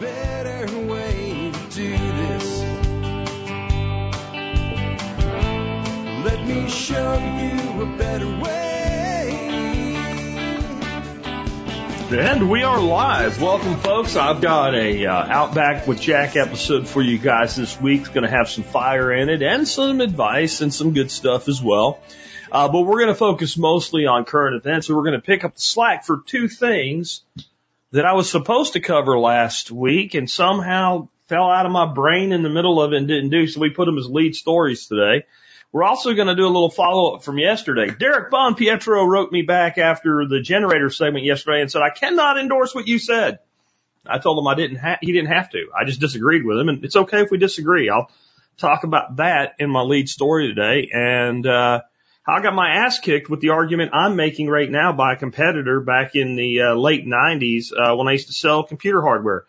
better way to do this. Let me show you a better way. And we are live. Welcome, folks. I've got a uh, Outback with Jack episode for you guys this week. It's going to have some fire in it and some advice and some good stuff as well. Uh, but we're going to focus mostly on current events. And we're going to pick up the slack for two things that I was supposed to cover last week and somehow fell out of my brain in the middle of it and didn't do. So we put them as lead stories today. We're also going to do a little follow up from yesterday. Derek Bon Pietro wrote me back after the generator segment yesterday and said, I cannot endorse what you said. I told him I didn't ha- he didn't have to. I just disagreed with him and it's okay if we disagree. I'll talk about that in my lead story today. And, uh, I got my ass kicked with the argument I'm making right now by a competitor back in the uh, late 90s uh, when I used to sell computer hardware.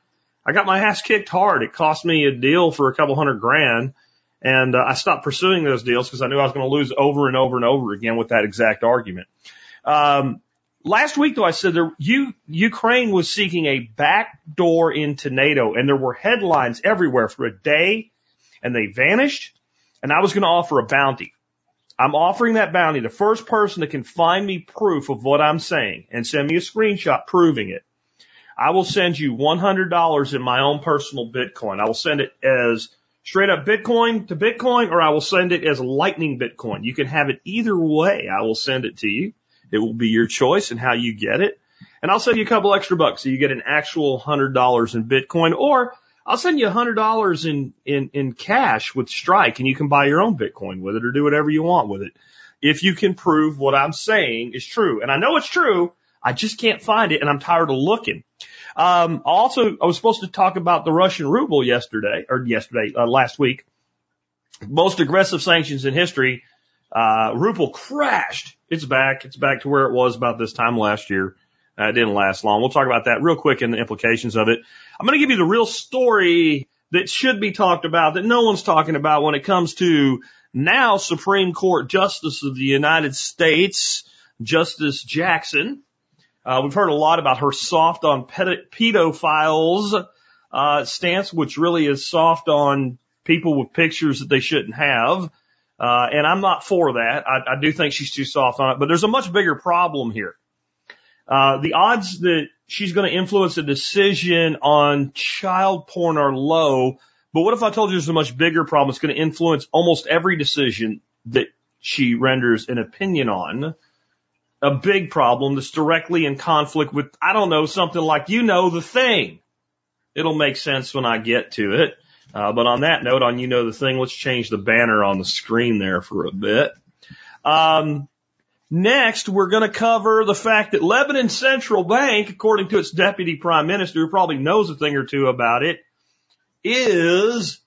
I got my ass kicked hard. It cost me a deal for a couple hundred grand, and uh, I stopped pursuing those deals because I knew I was going to lose over and over and over again with that exact argument. Um, last week, though, I said there, U- Ukraine was seeking a back door into NATO, and there were headlines everywhere for a day, and they vanished. And I was going to offer a bounty. I'm offering that bounty. The first person that can find me proof of what I'm saying and send me a screenshot proving it, I will send you $100 in my own personal Bitcoin. I will send it as straight up Bitcoin to Bitcoin or I will send it as Lightning Bitcoin. You can have it either way. I will send it to you. It will be your choice and how you get it. And I'll send you a couple extra bucks so you get an actual $100 in Bitcoin or I'll send you a hundred dollars in, in, in cash with Strike and you can buy your own Bitcoin with it or do whatever you want with it. If you can prove what I'm saying is true. And I know it's true. I just can't find it and I'm tired of looking. Um, also, I was supposed to talk about the Russian ruble yesterday or yesterday, uh, last week. Most aggressive sanctions in history. Uh, ruble crashed. It's back. It's back to where it was about this time last year. Uh, it didn't last long. We'll talk about that real quick and the implications of it. I'm going to give you the real story that should be talked about that no one's talking about when it comes to now Supreme Court Justice of the United States, Justice Jackson. Uh, we've heard a lot about her soft on pedophiles uh, stance, which really is soft on people with pictures that they shouldn't have. Uh, and I'm not for that. I, I do think she's too soft on it, but there's a much bigger problem here. Uh, the odds that she's going to influence a decision on child porn are low. But what if I told you there's a much bigger problem? It's going to influence almost every decision that she renders an opinion on. A big problem that's directly in conflict with, I don't know, something like, you know, the thing. It'll make sense when I get to it. Uh, but on that note, on you know the thing, let's change the banner on the screen there for a bit. Um, Next, we're going to cover the fact that Lebanon Central Bank, according to its deputy prime minister, who probably knows a thing or two about it, is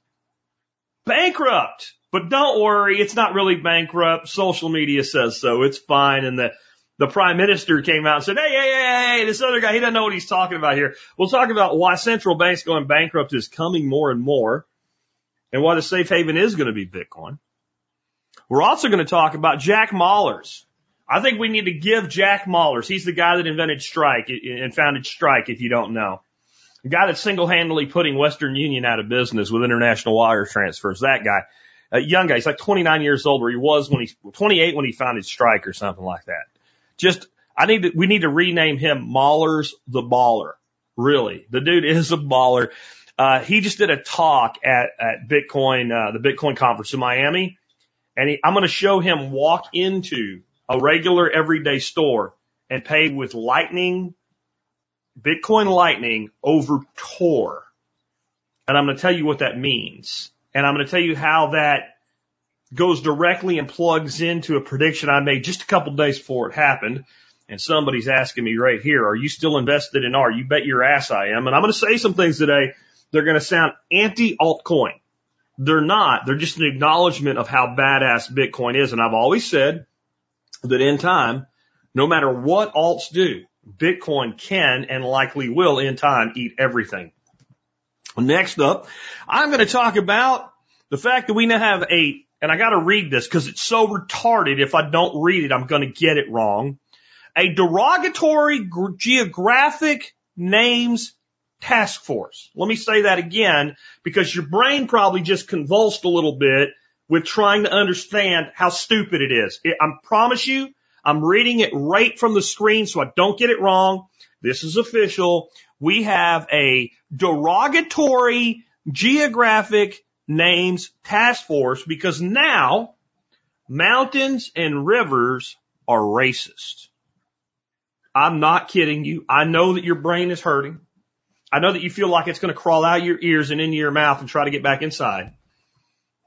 bankrupt. But don't worry, it's not really bankrupt. Social media says so. It's fine. And the, the prime minister came out and said, hey, hey, hey, hey, this other guy, he doesn't know what he's talking about here. We'll talk about why central banks going bankrupt is coming more and more and why the safe haven is going to be Bitcoin. We're also going to talk about Jack Mallers. I think we need to give Jack Mallers. He's the guy that invented Strike and founded Strike, if you don't know. The guy that's single-handedly putting Western Union out of business with international wire transfers. That guy. A young guy. He's like 29 years old or he was when he, 28 when he founded Strike or something like that. Just, I need to, we need to rename him Mallers the Baller. Really. The dude is a baller. Uh, he just did a talk at, at Bitcoin, uh, the Bitcoin conference in Miami. And he, I'm going to show him walk into a regular everyday store and pay with Lightning, Bitcoin Lightning over Tor. And I'm going to tell you what that means. And I'm going to tell you how that goes directly and plugs into a prediction I made just a couple days before it happened. And somebody's asking me right here, are you still invested in R? You bet your ass I am. And I'm going to say some things today. They're going to sound anti altcoin. They're not. They're just an acknowledgement of how badass Bitcoin is. And I've always said that in time, no matter what alts do, Bitcoin can and likely will in time eat everything. Next up, I'm going to talk about the fact that we now have a, and I got to read this because it's so retarded. If I don't read it, I'm going to get it wrong. A derogatory geographic names task force. Let me say that again because your brain probably just convulsed a little bit with trying to understand how stupid it is. It, I promise you, I'm reading it right from the screen so I don't get it wrong. This is official. We have a derogatory geographic names task force because now mountains and rivers are racist. I'm not kidding you. I know that your brain is hurting. I know that you feel like it's going to crawl out your ears and into your mouth and try to get back inside.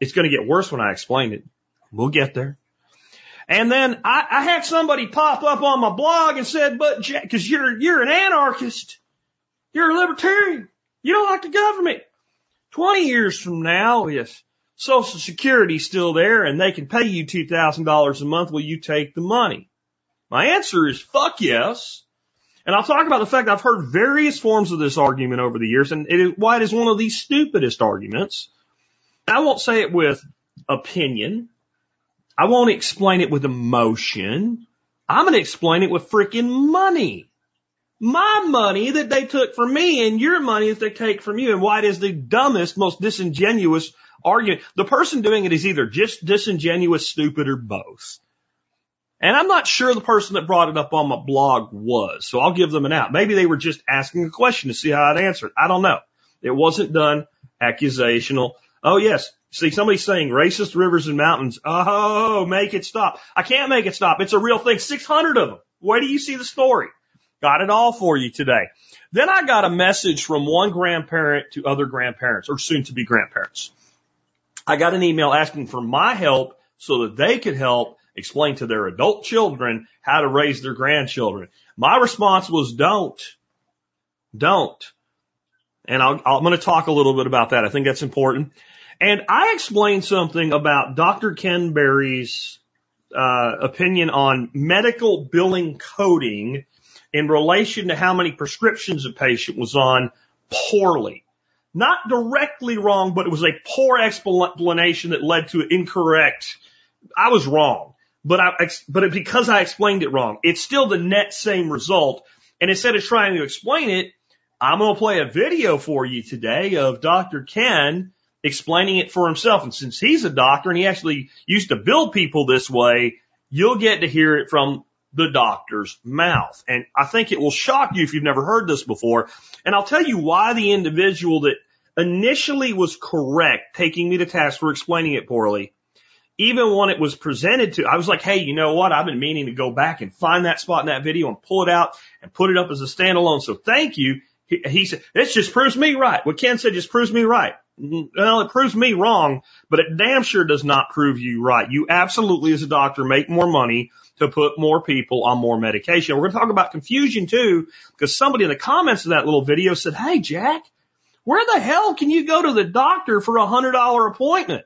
It's going to get worse when I explain it. We'll get there. And then I, I had somebody pop up on my blog and said, but Jack, cause you're, you're an anarchist. You're a libertarian. You don't like the government. 20 years from now, if social security's still there and they can pay you $2,000 a month, will you take the money? My answer is fuck yes. And I'll talk about the fact I've heard various forms of this argument over the years and it is, why it is one of the stupidest arguments. I won't say it with opinion. I won't explain it with emotion. I'm going to explain it with freaking money. My money that they took from me and your money that they take from you and why it is the dumbest, most disingenuous argument. The person doing it is either just disingenuous, stupid, or both. And I'm not sure the person that brought it up on my blog was, so I'll give them an out. Maybe they were just asking a question to see how I'd answer it. I don't know. It wasn't done accusational. Oh yes. See, somebody's saying racist rivers and mountains. Oh, make it stop. I can't make it stop. It's a real thing. 600 of them. Where do you see the story? Got it all for you today. Then I got a message from one grandparent to other grandparents or soon to be grandparents. I got an email asking for my help so that they could help explain to their adult children how to raise their grandchildren. My response was don't. Don't. And I'll, I'm going to talk a little bit about that. I think that's important. And I explained something about Dr. Ken Berry's uh, opinion on medical billing coding in relation to how many prescriptions a patient was on poorly. Not directly wrong, but it was a poor explanation that led to incorrect. I was wrong, but I, but because I explained it wrong, it's still the net same result. And instead of trying to explain it, I'm going to play a video for you today of Dr. Ken explaining it for himself. And since he's a doctor and he actually used to bill people this way, you'll get to hear it from the doctor's mouth. And I think it will shock you if you've never heard this before. And I'll tell you why the individual that initially was correct taking me to task for explaining it poorly, even when it was presented to, I was like, hey, you know what? I've been meaning to go back and find that spot in that video and pull it out and put it up as a standalone. So thank you. He, he said, this just proves me right. What Ken said just proves me right. Well, it proves me wrong, but it damn sure does not prove you right. You absolutely, as a doctor, make more money to put more people on more medication. We're going to talk about confusion too, because somebody in the comments of that little video said, Hey, Jack, where the hell can you go to the doctor for a hundred dollar appointment?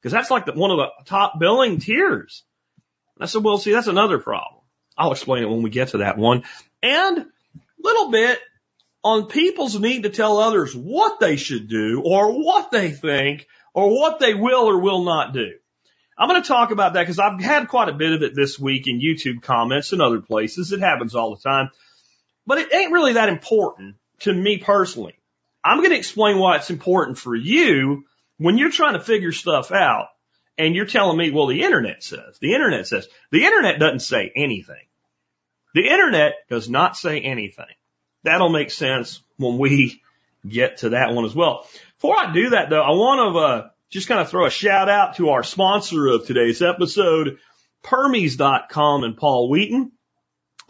Because that's like the, one of the top billing tiers. And I said, well, see, that's another problem. I'll explain it when we get to that one. And little bit on people's need to tell others what they should do or what they think or what they will or will not do. I'm going to talk about that because I've had quite a bit of it this week in YouTube comments and other places. It happens all the time, but it ain't really that important to me personally. I'm going to explain why it's important for you when you're trying to figure stuff out and you're telling me, well, the internet says, the internet says, the internet doesn't say anything. The internet does not say anything. That'll make sense when we get to that one as well. Before I do that though, I want to, uh, just kind of throw a shout out to our sponsor of today's episode, Permies.com and Paul Wheaton.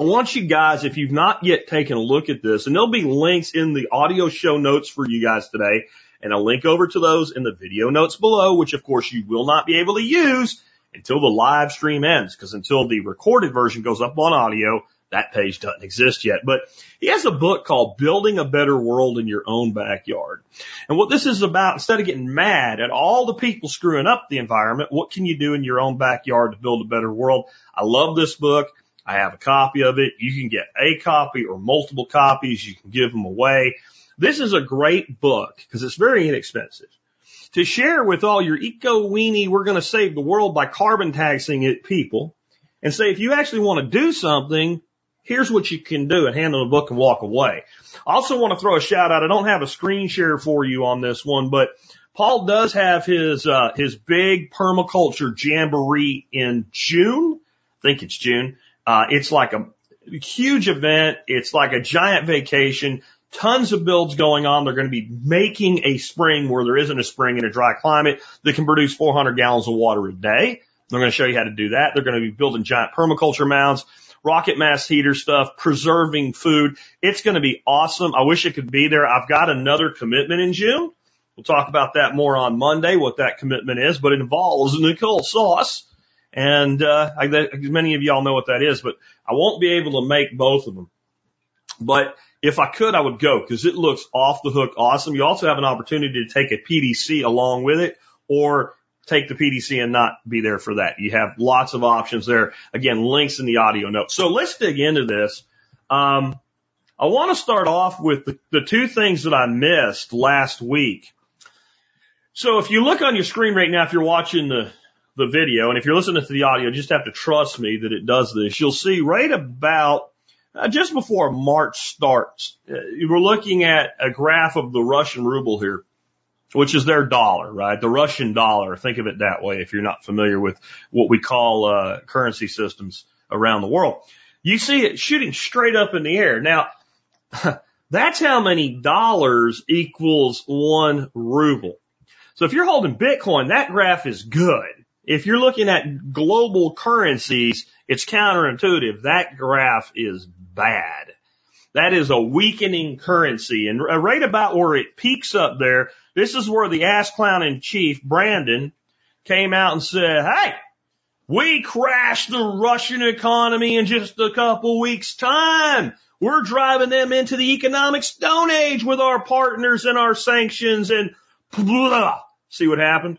I want you guys, if you've not yet taken a look at this, and there'll be links in the audio show notes for you guys today, and I'll link over to those in the video notes below, which of course you will not be able to use until the live stream ends, because until the recorded version goes up on audio, that page doesn't exist yet, but he has a book called Building a Better World in Your Own Backyard. And what this is about, instead of getting mad at all the people screwing up the environment, what can you do in your own backyard to build a better world? I love this book. I have a copy of it. You can get a copy or multiple copies. You can give them away. This is a great book because it's very inexpensive to share with all your eco weenie, we're going to save the world by carbon taxing it people and say, if you actually want to do something, here's what you can do and hand them a book and walk away. I also want to throw a shout out. I don't have a screen share for you on this one, but Paul does have his, uh, his big permaculture jamboree in June. I think it's June. Uh, it's like a huge event. It's like a giant vacation. Tons of builds going on. They're going to be making a spring where there isn't a spring in a dry climate that can produce 400 gallons of water a day. They're going to show you how to do that. They're going to be building giant permaculture mounds, rocket mass heater stuff, preserving food. It's going to be awesome. I wish it could be there. I've got another commitment in June. We'll talk about that more on Monday, what that commitment is, but it involves Nicole sauce. And, uh, I, many of y'all know what that is, but I won't be able to make both of them. But if I could, I would go because it looks off the hook awesome. You also have an opportunity to take a PDC along with it or take the PDC and not be there for that. You have lots of options there. Again, links in the audio notes. So let's dig into this. Um, I want to start off with the, the two things that I missed last week. So if you look on your screen right now, if you're watching the, the video and if you're listening to the audio, just have to trust me that it does this. You'll see right about uh, just before March starts, uh, we're looking at a graph of the Russian ruble here, which is their dollar, right? The Russian dollar. Think of it that way if you're not familiar with what we call uh, currency systems around the world. You see it shooting straight up in the air. Now, that's how many dollars equals one ruble. So if you're holding Bitcoin, that graph is good. If you're looking at global currencies, it's counterintuitive. That graph is bad. That is a weakening currency. And right about where it peaks up there, this is where the ass clown in chief, Brandon, came out and said, Hey, we crashed the Russian economy in just a couple weeks time. We're driving them into the economic stone age with our partners and our sanctions and blah. See what happened?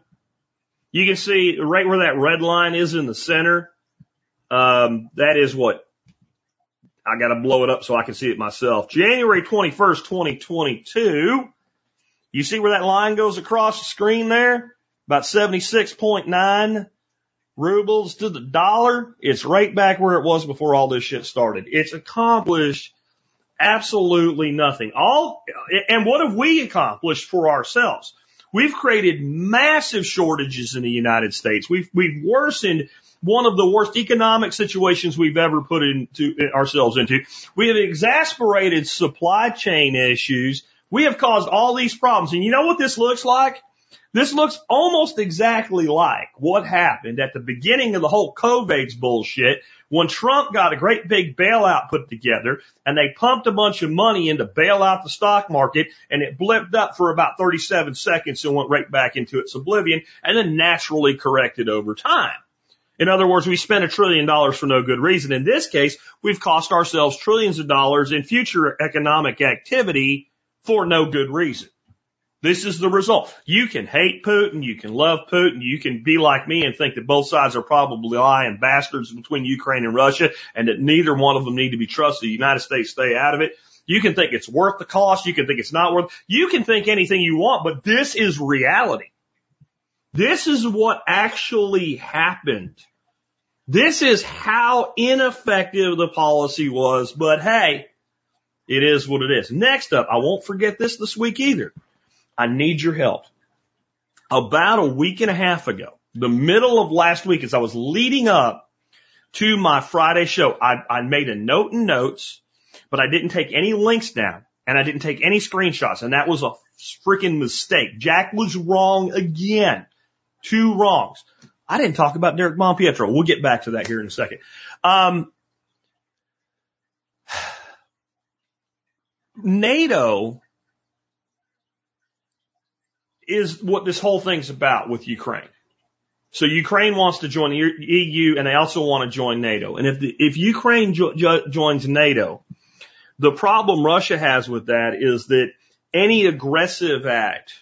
You can see right where that red line is in the center. Um, that is what I got to blow it up so I can see it myself. January 21st, 2022. You see where that line goes across the screen there? About 76.9 rubles to the dollar. It's right back where it was before all this shit started. It's accomplished absolutely nothing. All, and what have we accomplished for ourselves? We've created massive shortages in the United States. We've, we've worsened one of the worst economic situations we've ever put into ourselves into. We have exasperated supply chain issues. We have caused all these problems. And you know what this looks like? This looks almost exactly like what happened at the beginning of the whole COVID's bullshit when Trump got a great big bailout put together and they pumped a bunch of money in to bail out the stock market and it blipped up for about 37 seconds and went right back into its oblivion and then naturally corrected over time. In other words, we spent a trillion dollars for no good reason. In this case, we've cost ourselves trillions of dollars in future economic activity for no good reason. This is the result. You can hate Putin, you can love Putin, you can be like me and think that both sides are probably lying bastards between Ukraine and Russia and that neither one of them need to be trusted. The United States stay out of it. You can think it's worth the cost, you can think it's not worth, you can think anything you want, but this is reality. This is what actually happened. This is how ineffective the policy was, but hey, it is what it is. Next up, I won't forget this this week either. I need your help. About a week and a half ago, the middle of last week, as I was leading up to my Friday show, I, I made a note in notes, but I didn't take any links down and I didn't take any screenshots. And that was a freaking mistake. Jack was wrong again. Two wrongs. I didn't talk about Derek Monpietro. We'll get back to that here in a second. Um, NATO is what this whole thing's about with Ukraine. So Ukraine wants to join the EU and they also want to join NATO. And if the, if Ukraine jo- jo- joins NATO, the problem Russia has with that is that any aggressive act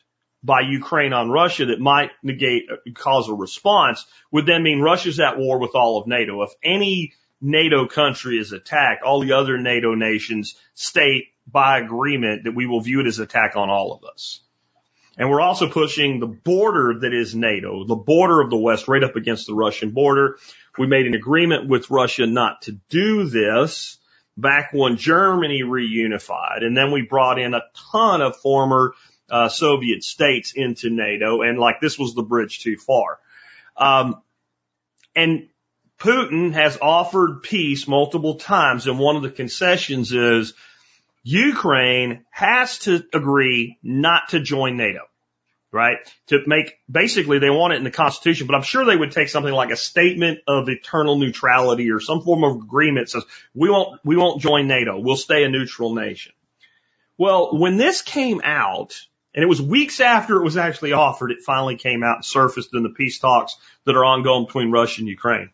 by Ukraine on Russia that might negate, cause a response would then mean Russia's at war with all of NATO. If any NATO country is attacked, all the other NATO nations state by agreement that we will view it as attack on all of us. And we're also pushing the border that is NATO, the border of the West right up against the Russian border. We made an agreement with Russia not to do this, back when Germany reunified. And then we brought in a ton of former uh, Soviet states into NATO. And like this was the bridge too far. Um, and Putin has offered peace multiple times. And one of the concessions is Ukraine has to agree not to join NATO right? To make, basically they want it in the constitution, but I'm sure they would take something like a statement of eternal neutrality or some form of agreement says, we won't, we won't join NATO. We'll stay a neutral nation. Well, when this came out, and it was weeks after it was actually offered, it finally came out and surfaced in the peace talks that are ongoing between Russia and Ukraine.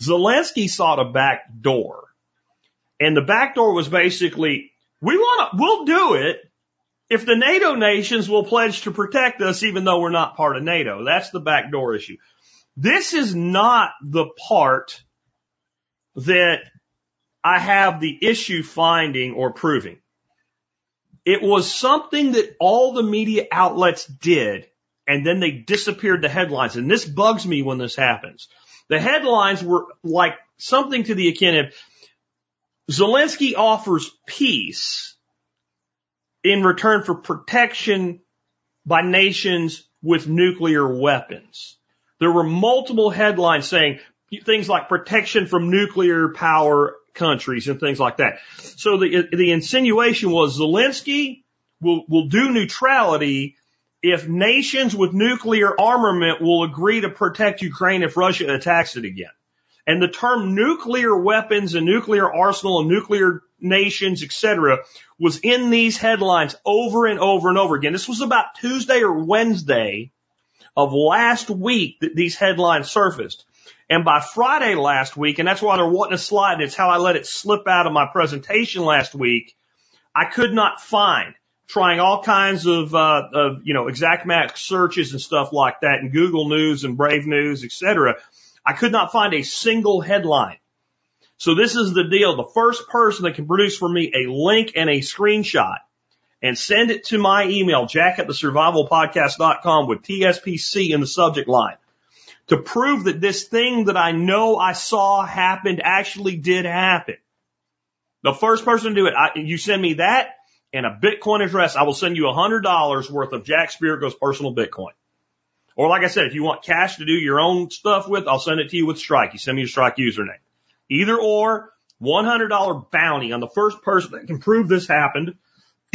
Zelensky sought a back door. And the back door was basically, we want to, we'll do it, if the NATO nations will pledge to protect us even though we're not part of NATO. That's the backdoor issue. This is not the part that I have the issue finding or proving. It was something that all the media outlets did and then they disappeared the headlines. And this bugs me when this happens. The headlines were like something to the akin of Zelensky offers peace in return for protection by nations with nuclear weapons. There were multiple headlines saying things like protection from nuclear power countries and things like that. So the, the insinuation was Zelensky will, will do neutrality if nations with nuclear armament will agree to protect Ukraine if Russia attacks it again. And the term nuclear weapons and nuclear arsenal and nuclear nations, etc., was in these headlines over and over and over again. This was about Tuesday or Wednesday of last week that these headlines surfaced. And by Friday last week, and that's why they're wanting a slide, it's how I let it slip out of my presentation last week, I could not find trying all kinds of, uh, of, you know, exact match searches and stuff like that and Google News and Brave News, etc. I could not find a single headline. So this is the deal. The first person that can produce for me a link and a screenshot and send it to my email, jack at the survivalpodcast.com with TSPC in the subject line to prove that this thing that I know I saw happened actually did happen. The first person to do it, I, you send me that and a Bitcoin address, I will send you a hundred dollars worth of Jack Spirko's personal Bitcoin. Or like I said, if you want cash to do your own stuff with, I'll send it to you with Strike. You send me your Strike username. Either or, $100 bounty on the first person that can prove this happened.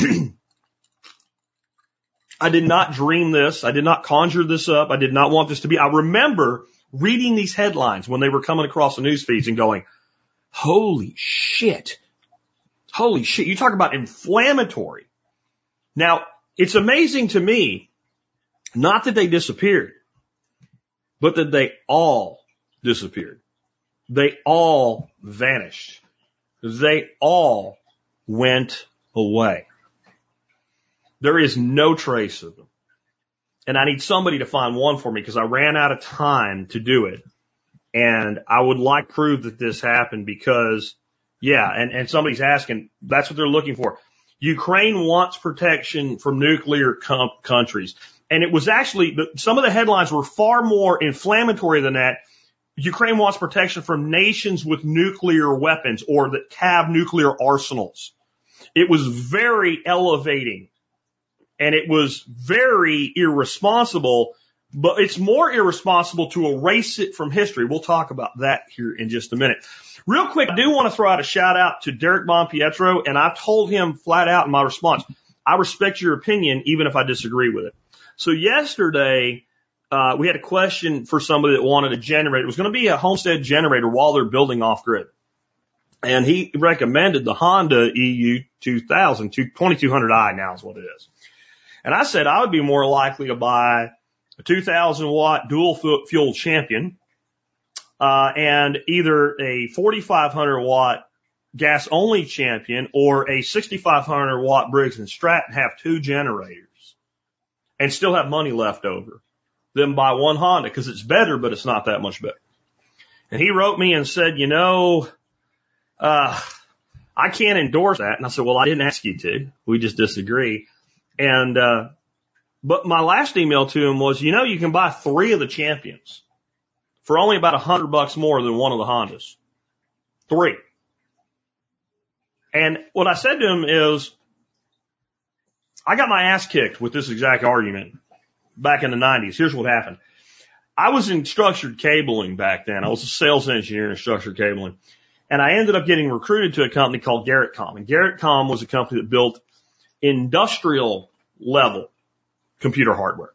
I did not dream this. I did not conjure this up. I did not want this to be. I remember reading these headlines when they were coming across the news feeds and going, holy shit. Holy shit. You talk about inflammatory. Now, it's amazing to me not that they disappeared, but that they all disappeared. They all vanished. They all went away. There is no trace of them. And I need somebody to find one for me because I ran out of time to do it. And I would like proof that this happened because, yeah, and, and somebody's asking, that's what they're looking for. Ukraine wants protection from nuclear com- countries. And it was actually, some of the headlines were far more inflammatory than that. Ukraine wants protection from nations with nuclear weapons or that have nuclear arsenals. It was very elevating and it was very irresponsible, but it's more irresponsible to erase it from history. We'll talk about that here in just a minute. Real quick, I do want to throw out a shout out to Derek Bonpietro and I told him flat out in my response, I respect your opinion even if I disagree with it. So yesterday, uh, we had a question for somebody that wanted a generator. It was going to be a homestead generator while they're building off grid. And he recommended the Honda EU 2000, 2200i now is what it is. And I said I would be more likely to buy a 2000 watt dual fuel champion, uh, and either a 4500 watt gas only champion or a 6500 watt Briggs and Stratton have two generators and still have money left over than buy one Honda because it's better, but it's not that much better. And he wrote me and said, you know, uh, I can't endorse that. And I said, well, I didn't ask you to. We just disagree. And, uh, but my last email to him was, you know, you can buy three of the champions for only about a hundred bucks more than one of the Hondas. Three. And what I said to him is, I got my ass kicked with this exact argument back in the 90s. Here's what happened. I was in structured cabling back then. I was a sales engineer in structured cabling. And I ended up getting recruited to a company called Garrettcom. And Garrettcom was a company that built industrial level computer hardware.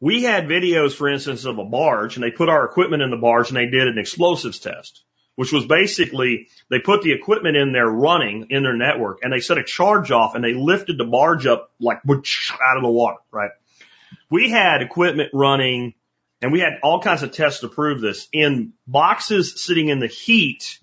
We had videos, for instance, of a barge and they put our equipment in the barge and they did an explosives test, which was basically they put the equipment in there running in their network and they set a charge off and they lifted the barge up like out of the water, right? We had equipment running and we had all kinds of tests to prove this in boxes sitting in the heat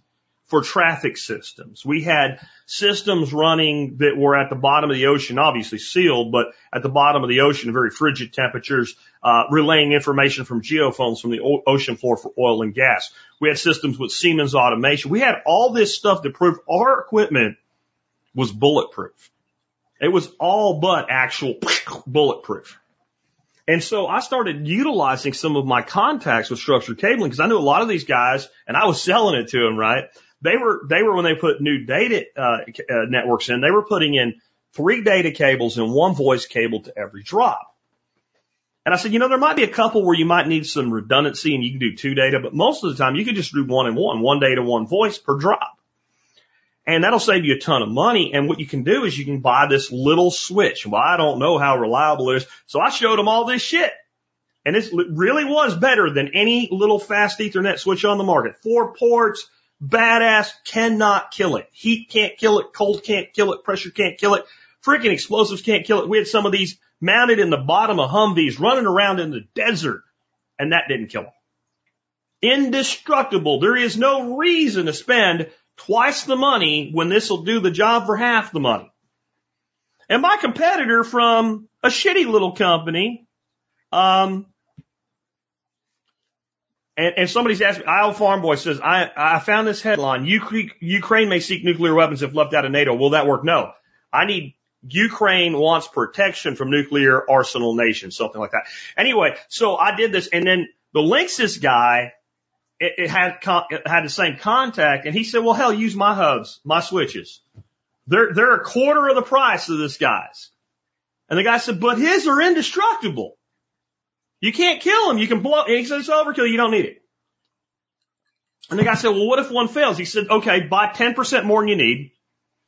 for traffic systems. We had systems running that were at the bottom of the ocean, obviously sealed, but at the bottom of the ocean, very frigid temperatures, uh, relaying information from geophones from the o- ocean floor for oil and gas. We had systems with Siemens automation. We had all this stuff to prove our equipment was bulletproof. It was all but actual bulletproof. And so I started utilizing some of my contacts with structured cabling because I knew a lot of these guys and I was selling it to them, right? They were, they were when they put new data uh, uh, networks in, they were putting in three data cables and one voice cable to every drop. And I said, you know, there might be a couple where you might need some redundancy and you can do two data, but most of the time you can just do one and one, one data, one voice per drop. And that'll save you a ton of money. And what you can do is you can buy this little switch. Well, I don't know how reliable it is. So I showed them all this shit. And this really was better than any little fast ethernet switch on the market. Four ports, badass, cannot kill it. Heat can't kill it. Cold can't kill it. Pressure can't kill it. Freaking explosives can't kill it. We had some of these mounted in the bottom of Humvees running around in the desert and that didn't kill them. Indestructible. There is no reason to spend twice the money when this will do the job for half the money. And my competitor from a shitty little company, um, and, and somebody's asked me, Isle Farm Boy says, I, I found this headline. Ukraine may seek nuclear weapons if left out of NATO. Will that work? No. I need Ukraine wants protection from nuclear arsenal nations, something like that. Anyway, so I did this and then the Linksys guy it, it had it had the same contact, and he said, "Well, hell, use my hubs, my switches. They're they're a quarter of the price of this guy's." And the guy said, "But his are indestructible. You can't kill them. You can blow." He said, "It's overkill. You don't need it." And the guy said, "Well, what if one fails?" He said, "Okay, buy ten percent more than you need,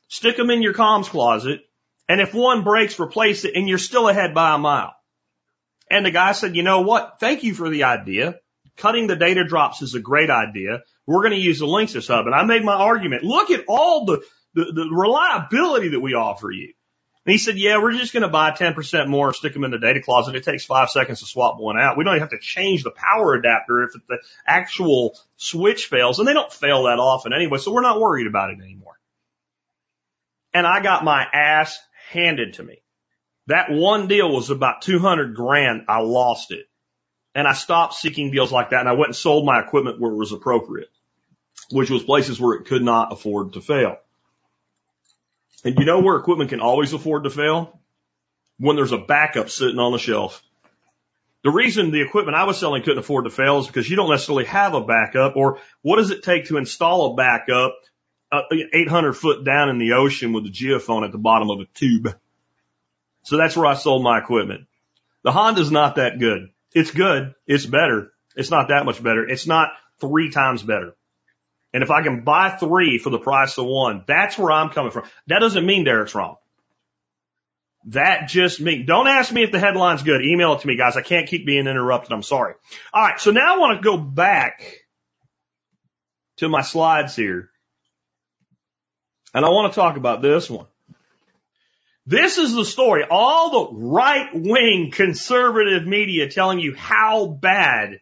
stick them in your comms closet, and if one breaks, replace it, and you're still ahead by a mile." And the guy said, "You know what? Thank you for the idea." Cutting the data drops is a great idea. We're going to use the Linksys hub. And I made my argument. Look at all the, the, the reliability that we offer you. And he said, yeah, we're just going to buy 10% more, stick them in the data closet. It takes five seconds to swap one out. We don't even have to change the power adapter if the actual switch fails. And they don't fail that often anyway. So we're not worried about it anymore. And I got my ass handed to me. That one deal was about 200 grand. I lost it. And I stopped seeking deals like that and I went and sold my equipment where it was appropriate, which was places where it could not afford to fail. And you know where equipment can always afford to fail? When there's a backup sitting on the shelf. The reason the equipment I was selling couldn't afford to fail is because you don't necessarily have a backup or what does it take to install a backup uh, 800 foot down in the ocean with a geophone at the bottom of a tube. So that's where I sold my equipment. The Honda's not that good. It's good. It's better. It's not that much better. It's not three times better. And if I can buy three for the price of one, that's where I'm coming from. That doesn't mean Derek's wrong. That just means, don't ask me if the headline's good. Email it to me, guys. I can't keep being interrupted. I'm sorry. All right. So now I want to go back to my slides here. And I want to talk about this one. This is the story. All the right wing conservative media telling you how bad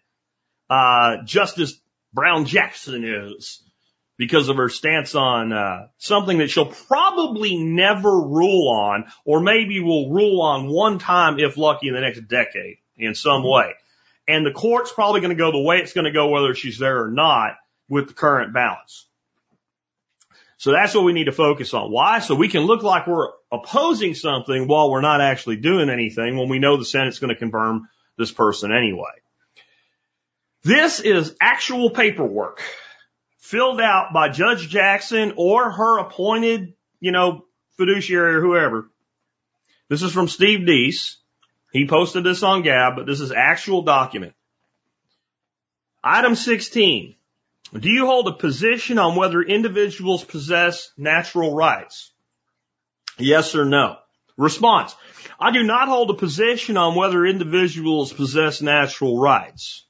uh, Justice Brown Jackson is because of her stance on uh, something that she'll probably never rule on, or maybe will rule on one time if lucky in the next decade in some way. And the court's probably going to go the way it's going to go whether she's there or not with the current balance. So that's what we need to focus on. Why? So we can look like we're opposing something while we're not actually doing anything when we know the Senate's going to confirm this person anyway. This is actual paperwork filled out by Judge Jackson or her appointed you know, fiduciary or whoever. This is from Steve Deace. He posted this on Gab, but this is actual document. Item 16. Do you hold a position on whether individuals possess natural rights? Yes or no? Response. I do not hold a position on whether individuals possess natural rights.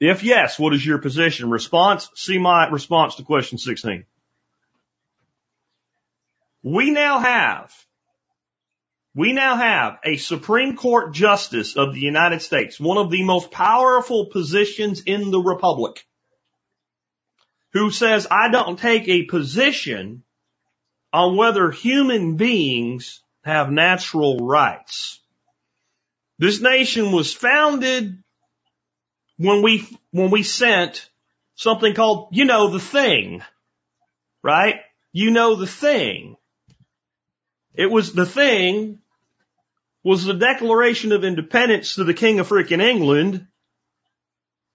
If yes, what is your position? Response. See my response to question 16. We now have, we now have a Supreme Court Justice of the United States, one of the most powerful positions in the Republic, who says, I don't take a position on whether human beings have natural rights. This nation was founded when we, when we sent something called, you know, the thing, right? You know, the thing. It was the thing was the Declaration of Independence to the King of freaking England.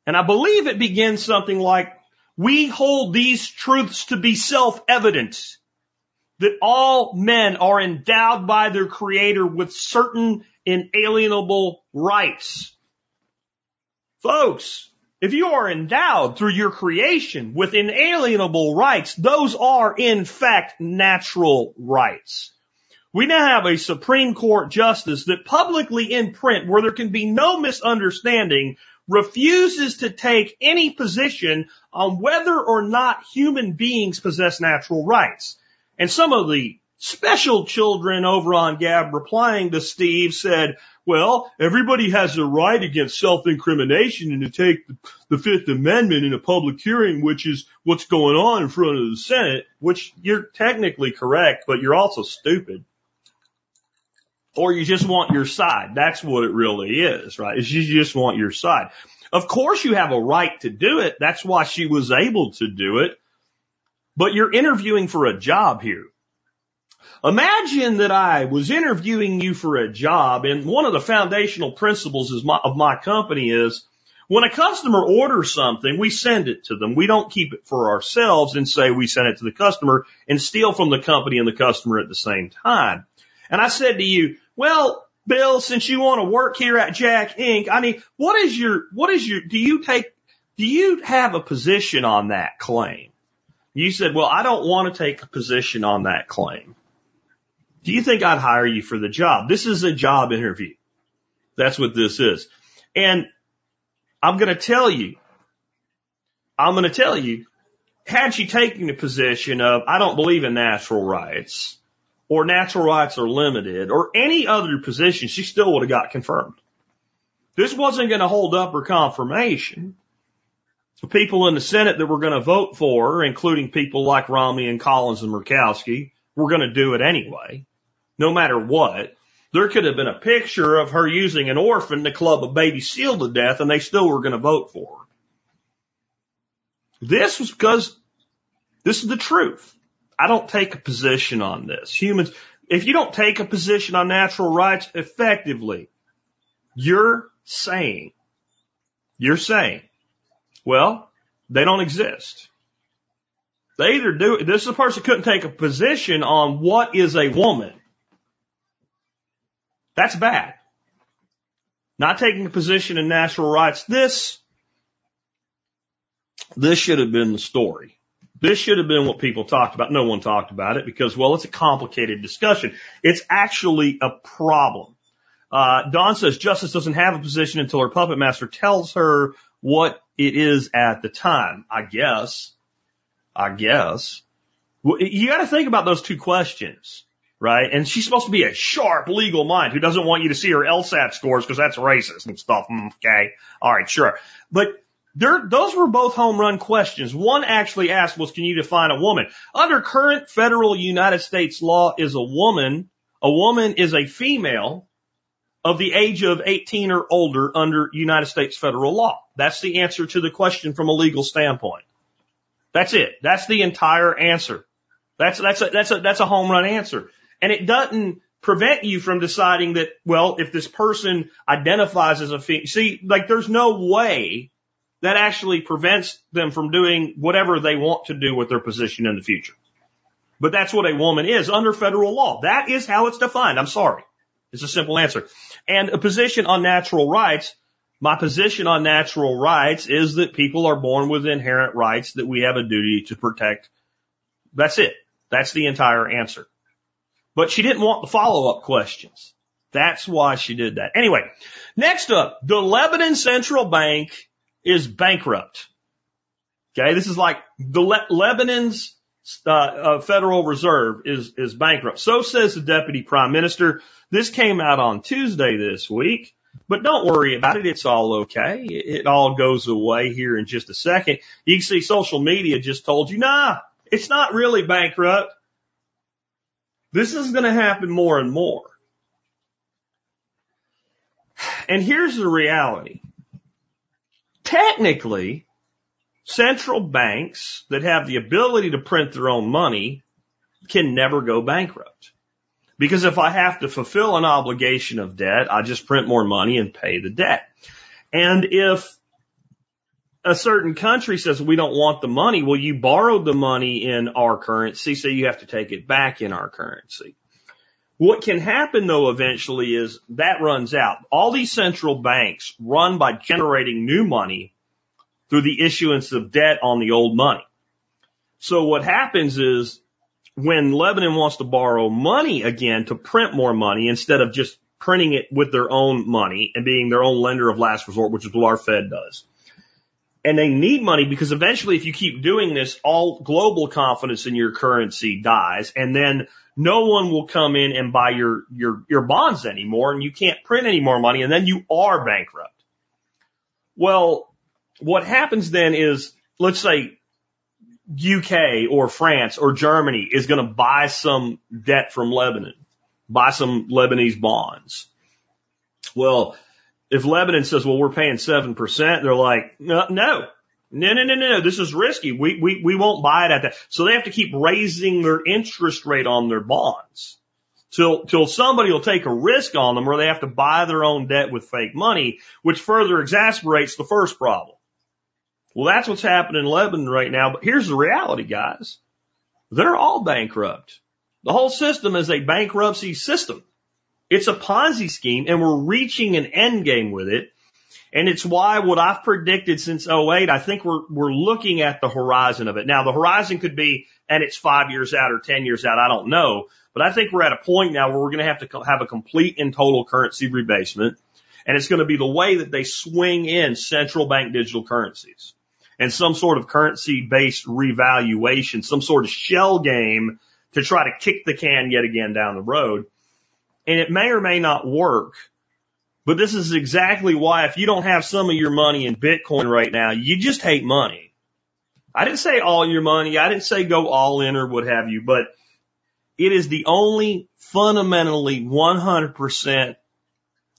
And I believe it begins something like, we hold these truths to be self-evident that all men are endowed by their creator with certain inalienable rights. Folks, if you are endowed through your creation with inalienable rights, those are in fact natural rights. We now have a Supreme Court justice that publicly in print, where there can be no misunderstanding, refuses to take any position on whether or not human beings possess natural rights. And some of the special children over on Gab replying to Steve said, well, everybody has a right against self-incrimination and to take the Fifth Amendment in a public hearing, which is what's going on in front of the Senate, which you're technically correct, but you're also stupid or you just want your side. That's what it really is, right? Is you just want your side. Of course you have a right to do it. That's why she was able to do it. But you're interviewing for a job here. Imagine that I was interviewing you for a job and one of the foundational principles my, of my company is when a customer orders something, we send it to them. We don't keep it for ourselves and say we sent it to the customer and steal from the company and the customer at the same time. And I said to you, well, Bill, since you want to work here at Jack Inc., I mean, what is your, what is your, do you take, do you have a position on that claim? You said, well, I don't want to take a position on that claim. Do you think I'd hire you for the job? This is a job interview. That's what this is. And I'm going to tell you, I'm going to tell you, had she taken the position of, I don't believe in natural rights, or natural rights are limited or any other position, she still would have got confirmed. This wasn't going to hold up her confirmation. The people in the Senate that were going to vote for her, including people like Romney and Collins and Murkowski, were going to do it anyway, no matter what. There could have been a picture of her using an orphan to club a baby seal to death and they still were going to vote for her. This was because this is the truth. I don't take a position on this. Humans, if you don't take a position on natural rights effectively, you're saying, you're saying, well, they don't exist. They either do, this is a person couldn't take a position on what is a woman. That's bad. Not taking a position in natural rights. This, this should have been the story. This should have been what people talked about. No one talked about it because, well, it's a complicated discussion. It's actually a problem. Uh, Don says justice doesn't have a position until her puppet master tells her what it is at the time. I guess. I guess. You got to think about those two questions, right? And she's supposed to be a sharp legal mind who doesn't want you to see her LSAT scores because that's racist and stuff. Mm, okay. All right. Sure. But there, those were both home run questions. One actually asked was, can you define a woman? Under current federal United States law is a woman, a woman is a female of the age of 18 or older under United States federal law. That's the answer to the question from a legal standpoint. That's it. That's the entire answer. That's, that's a, that's a, that's a home run answer. And it doesn't prevent you from deciding that, well, if this person identifies as a female, see, like there's no way that actually prevents them from doing whatever they want to do with their position in the future. But that's what a woman is under federal law. That is how it's defined. I'm sorry. It's a simple answer. And a position on natural rights. My position on natural rights is that people are born with inherent rights that we have a duty to protect. That's it. That's the entire answer. But she didn't want the follow up questions. That's why she did that. Anyway, next up, the Lebanon Central Bank is bankrupt. Okay, this is like the Le- Lebanon's uh, uh, Federal Reserve is is bankrupt. So says the Deputy Prime Minister. This came out on Tuesday this week, but don't worry about it. It's all okay. It, it all goes away here in just a second. You can see social media just told you, nah, it's not really bankrupt. This is going to happen more and more. And here's the reality. Technically, central banks that have the ability to print their own money can never go bankrupt. Because if I have to fulfill an obligation of debt, I just print more money and pay the debt. And if a certain country says we don't want the money, well, you borrowed the money in our currency, so you have to take it back in our currency. What can happen though eventually is that runs out. All these central banks run by generating new money through the issuance of debt on the old money. So what happens is when Lebanon wants to borrow money again to print more money instead of just printing it with their own money and being their own lender of last resort, which is what our Fed does. And they need money because eventually if you keep doing this, all global confidence in your currency dies and then no one will come in and buy your, your, your bonds anymore and you can't print any more money and then you are bankrupt. Well, what happens then is, let's say UK or France or Germany is going to buy some debt from Lebanon, buy some Lebanese bonds. Well, if Lebanon says, well, we're paying 7%, they're like, no, no, no, no, no, no, this is risky. We, we, we won't buy it at that. So they have to keep raising their interest rate on their bonds till, till somebody will take a risk on them or they have to buy their own debt with fake money, which further exasperates the first problem. Well, that's what's happening in Lebanon right now. But here's the reality, guys. They're all bankrupt. The whole system is a bankruptcy system. It's a Ponzi scheme and we're reaching an end game with it. And it's why what I've predicted since 08, I think we're, we're looking at the horizon of it. Now the horizon could be, and it's five years out or 10 years out. I don't know. But I think we're at a point now where we're going to have to have a complete and total currency rebasement. And it's going to be the way that they swing in central bank digital currencies and some sort of currency based revaluation, some sort of shell game to try to kick the can yet again down the road. And it may or may not work, but this is exactly why if you don't have some of your money in Bitcoin right now, you just hate money. I didn't say all your money. I didn't say go all in or what have you, but it is the only fundamentally 100%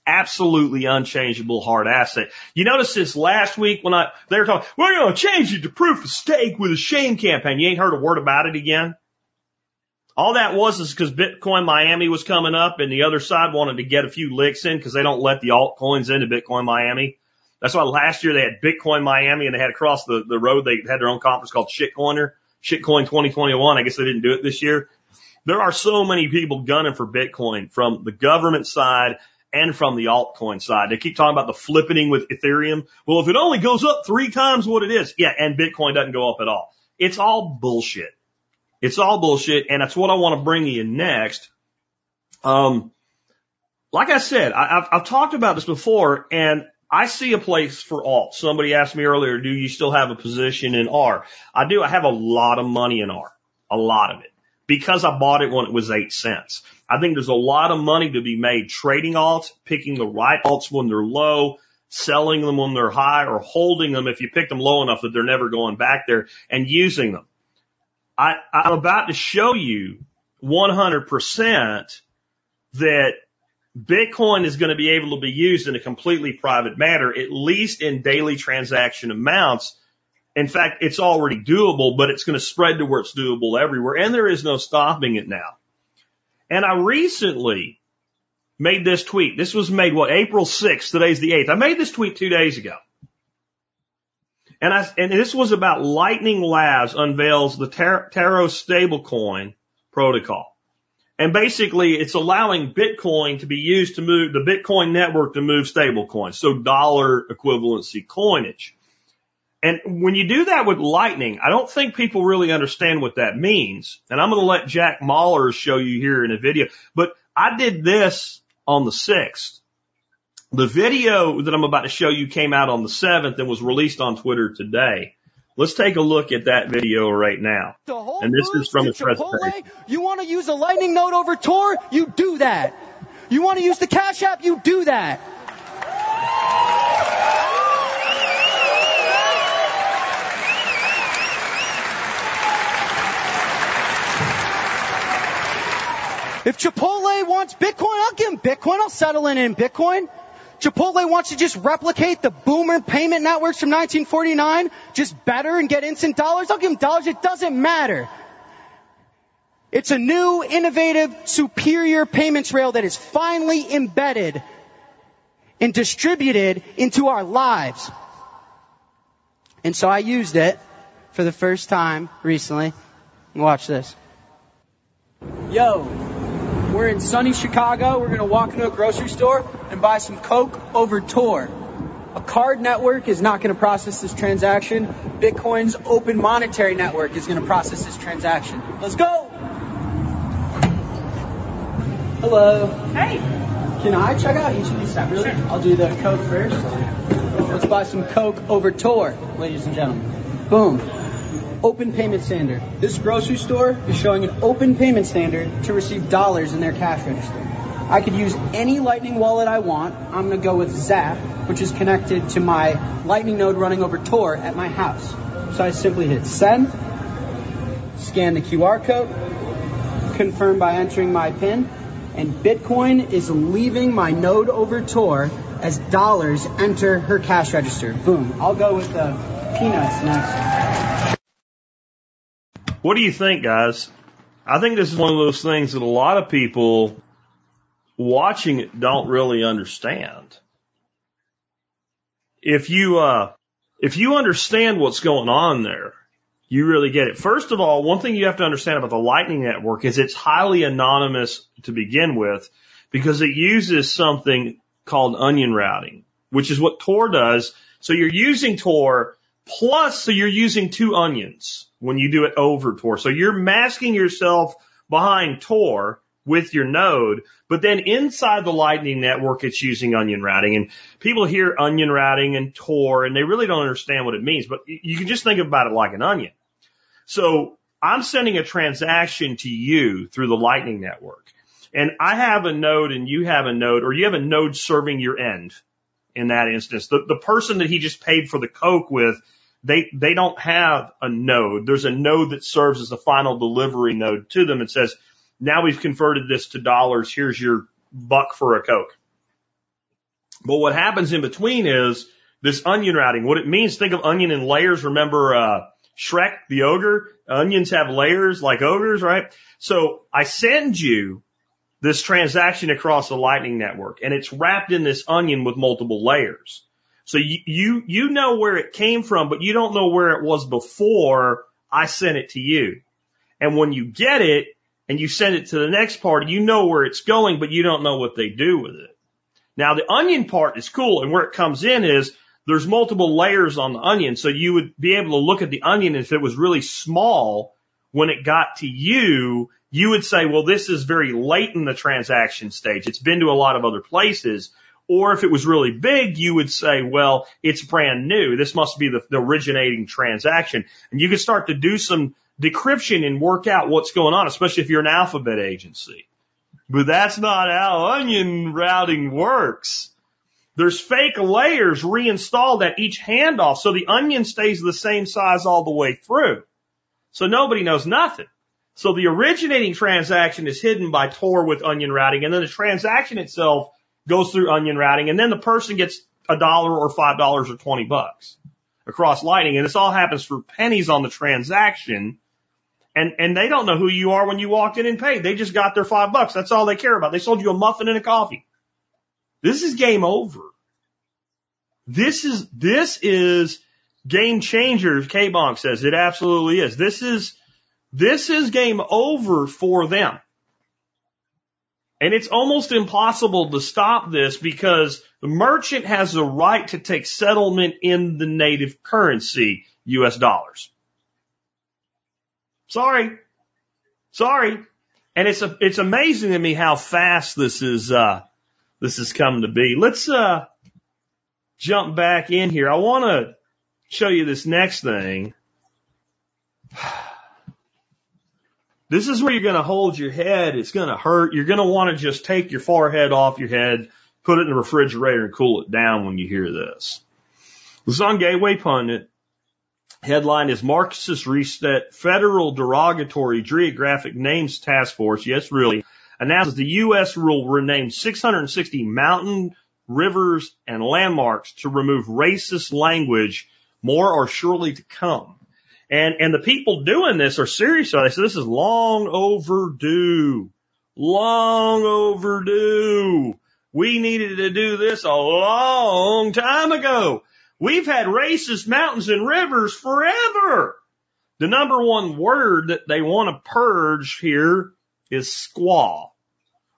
absolutely unchangeable hard asset. You notice this last week when I, they were talking, we're going to change it to proof of stake with a shame campaign. You ain't heard a word about it again? All that was is because Bitcoin Miami was coming up and the other side wanted to get a few licks in because they don't let the altcoins into Bitcoin Miami. That's why last year they had Bitcoin Miami and they had across the, the road, they had their own conference called Shitcoiner, Shitcoin 2021. I guess they didn't do it this year. There are so many people gunning for Bitcoin from the government side and from the altcoin side. They keep talking about the flippening with Ethereum. Well, if it only goes up three times what it is, yeah, and Bitcoin doesn't go up at all. It's all bullshit. It's all bullshit, and that's what I want to bring you next. Um, like I said, I, have I've talked about this before, and I see a place for alt. Somebody asked me earlier, do you still have a position in R? I do. I have a lot of money in R, a lot of it, because I bought it when it was eight cents. I think there's a lot of money to be made trading alts, picking the right alts when they're low, selling them when they're high, or holding them if you pick them low enough that they're never going back there and using them. I, I'm about to show you 100% that Bitcoin is going to be able to be used in a completely private manner, at least in daily transaction amounts. In fact, it's already doable, but it's going to spread to where it's doable everywhere. And there is no stopping it now. And I recently made this tweet. This was made what, April 6th. Today's the 8th. I made this tweet two days ago. And I, and this was about Lightning Labs unveils the Tar- Taro stablecoin protocol. And basically it's allowing Bitcoin to be used to move the Bitcoin network to move stablecoins. So dollar equivalency coinage. And when you do that with Lightning, I don't think people really understand what that means. And I'm going to let Jack Mallers show you here in a video, but I did this on the 6th. The video that I'm about to show you came out on the 7th and was released on Twitter today. Let's take a look at that video right now. And this is from the presentation. You want to use a lightning node over Tor? You do that. You want to use the Cash App? You do that. If Chipotle wants Bitcoin, I'll give him Bitcoin. I'll settle in in Bitcoin. Chipotle wants to just replicate the boomer payment networks from 1949, just better and get instant dollars. I'll give them dollars. It doesn't matter. It's a new, innovative, superior payments rail that is finally embedded and distributed into our lives. And so I used it for the first time recently. Watch this. Yo, we're in sunny Chicago. We're going to walk into a grocery store and buy some Coke over Tor. A card network is not going to process this transaction. Bitcoin's open monetary network is going to process this transaction. Let's go! Hello. Hey. Can I check out each of these separately? Sure. I'll do the Coke first. Let's buy some Coke over Tor, ladies and gentlemen. Boom. Open payment standard. This grocery store is showing an open payment standard to receive dollars in their cash register. I could use any Lightning wallet I want. I'm going to go with Zap, which is connected to my Lightning node running over Tor at my house. So I simply hit send, scan the QR code, confirm by entering my PIN, and Bitcoin is leaving my node over Tor as dollars enter her cash register. Boom. I'll go with the peanuts next. What do you think, guys? I think this is one of those things that a lot of people watching it don't really understand. If you, uh, if you understand what's going on there, you really get it. First of all, one thing you have to understand about the Lightning Network is it's highly anonymous to begin with because it uses something called onion routing, which is what Tor does. So you're using Tor plus, so you're using two onions when you do it over Tor. So you're masking yourself behind Tor with your node, but then inside the Lightning Network, it's using onion routing. And people hear onion routing and Tor, and they really don't understand what it means, but you can just think about it like an onion. So I'm sending a transaction to you through the Lightning Network. And I have a node and you have a node, or you have a node serving your end in that instance. The, the person that he just paid for the Coke with, they, they don't have a node. There's a node that serves as the final delivery node to them and says, now we've converted this to dollars. Here's your buck for a Coke. But what happens in between is this onion routing. What it means, think of onion in layers. Remember, uh, Shrek the ogre? Onions have layers like ogres, right? So I send you this transaction across the lightning network and it's wrapped in this onion with multiple layers. So you, you, you know where it came from, but you don't know where it was before I sent it to you. And when you get it, and you send it to the next party, you know where it's going, but you don't know what they do with it. Now the onion part is cool and where it comes in is there's multiple layers on the onion. So you would be able to look at the onion if it was really small when it got to you, you would say, well, this is very late in the transaction stage. It's been to a lot of other places. Or if it was really big, you would say, well, it's brand new. This must be the, the originating transaction. And you could start to do some decryption and work out what's going on, especially if you're an alphabet agency. But that's not how onion routing works. There's fake layers reinstalled at each handoff so the onion stays the same size all the way through. So nobody knows nothing. So the originating transaction is hidden by Tor with onion routing and then the transaction itself goes through onion routing and then the person gets a dollar or five dollars or twenty bucks across lightning and this all happens for pennies on the transaction and, and they don't know who you are when you walked in and paid. They just got their five bucks. That's all they care about. They sold you a muffin and a coffee. This is game over. This is, this is game changer. K-Bonk says it absolutely is. This is, This is game over for them. And it's almost impossible to stop this because the merchant has the right to take settlement in the native currency, US dollars. Sorry. Sorry. And it's a, it's amazing to me how fast this is, uh, this has come to be. Let's, uh, jump back in here. I want to show you this next thing. This is where you're going to hold your head. It's going to hurt. You're going to want to just take your forehead off your head, put it in the refrigerator and cool it down when you hear this. This is on Gateway Pundit. Headline is Marxist Reset Federal Derogatory Geographic Names Task Force. Yes, really. Announces the U.S. will rename 660 mountain, rivers, and landmarks to remove racist language. More are surely to come. And, and the people doing this are serious. They say this is long overdue. Long overdue. We needed to do this a long time ago. We've had racist mountains and rivers forever. The number one word that they want to purge here is squaw.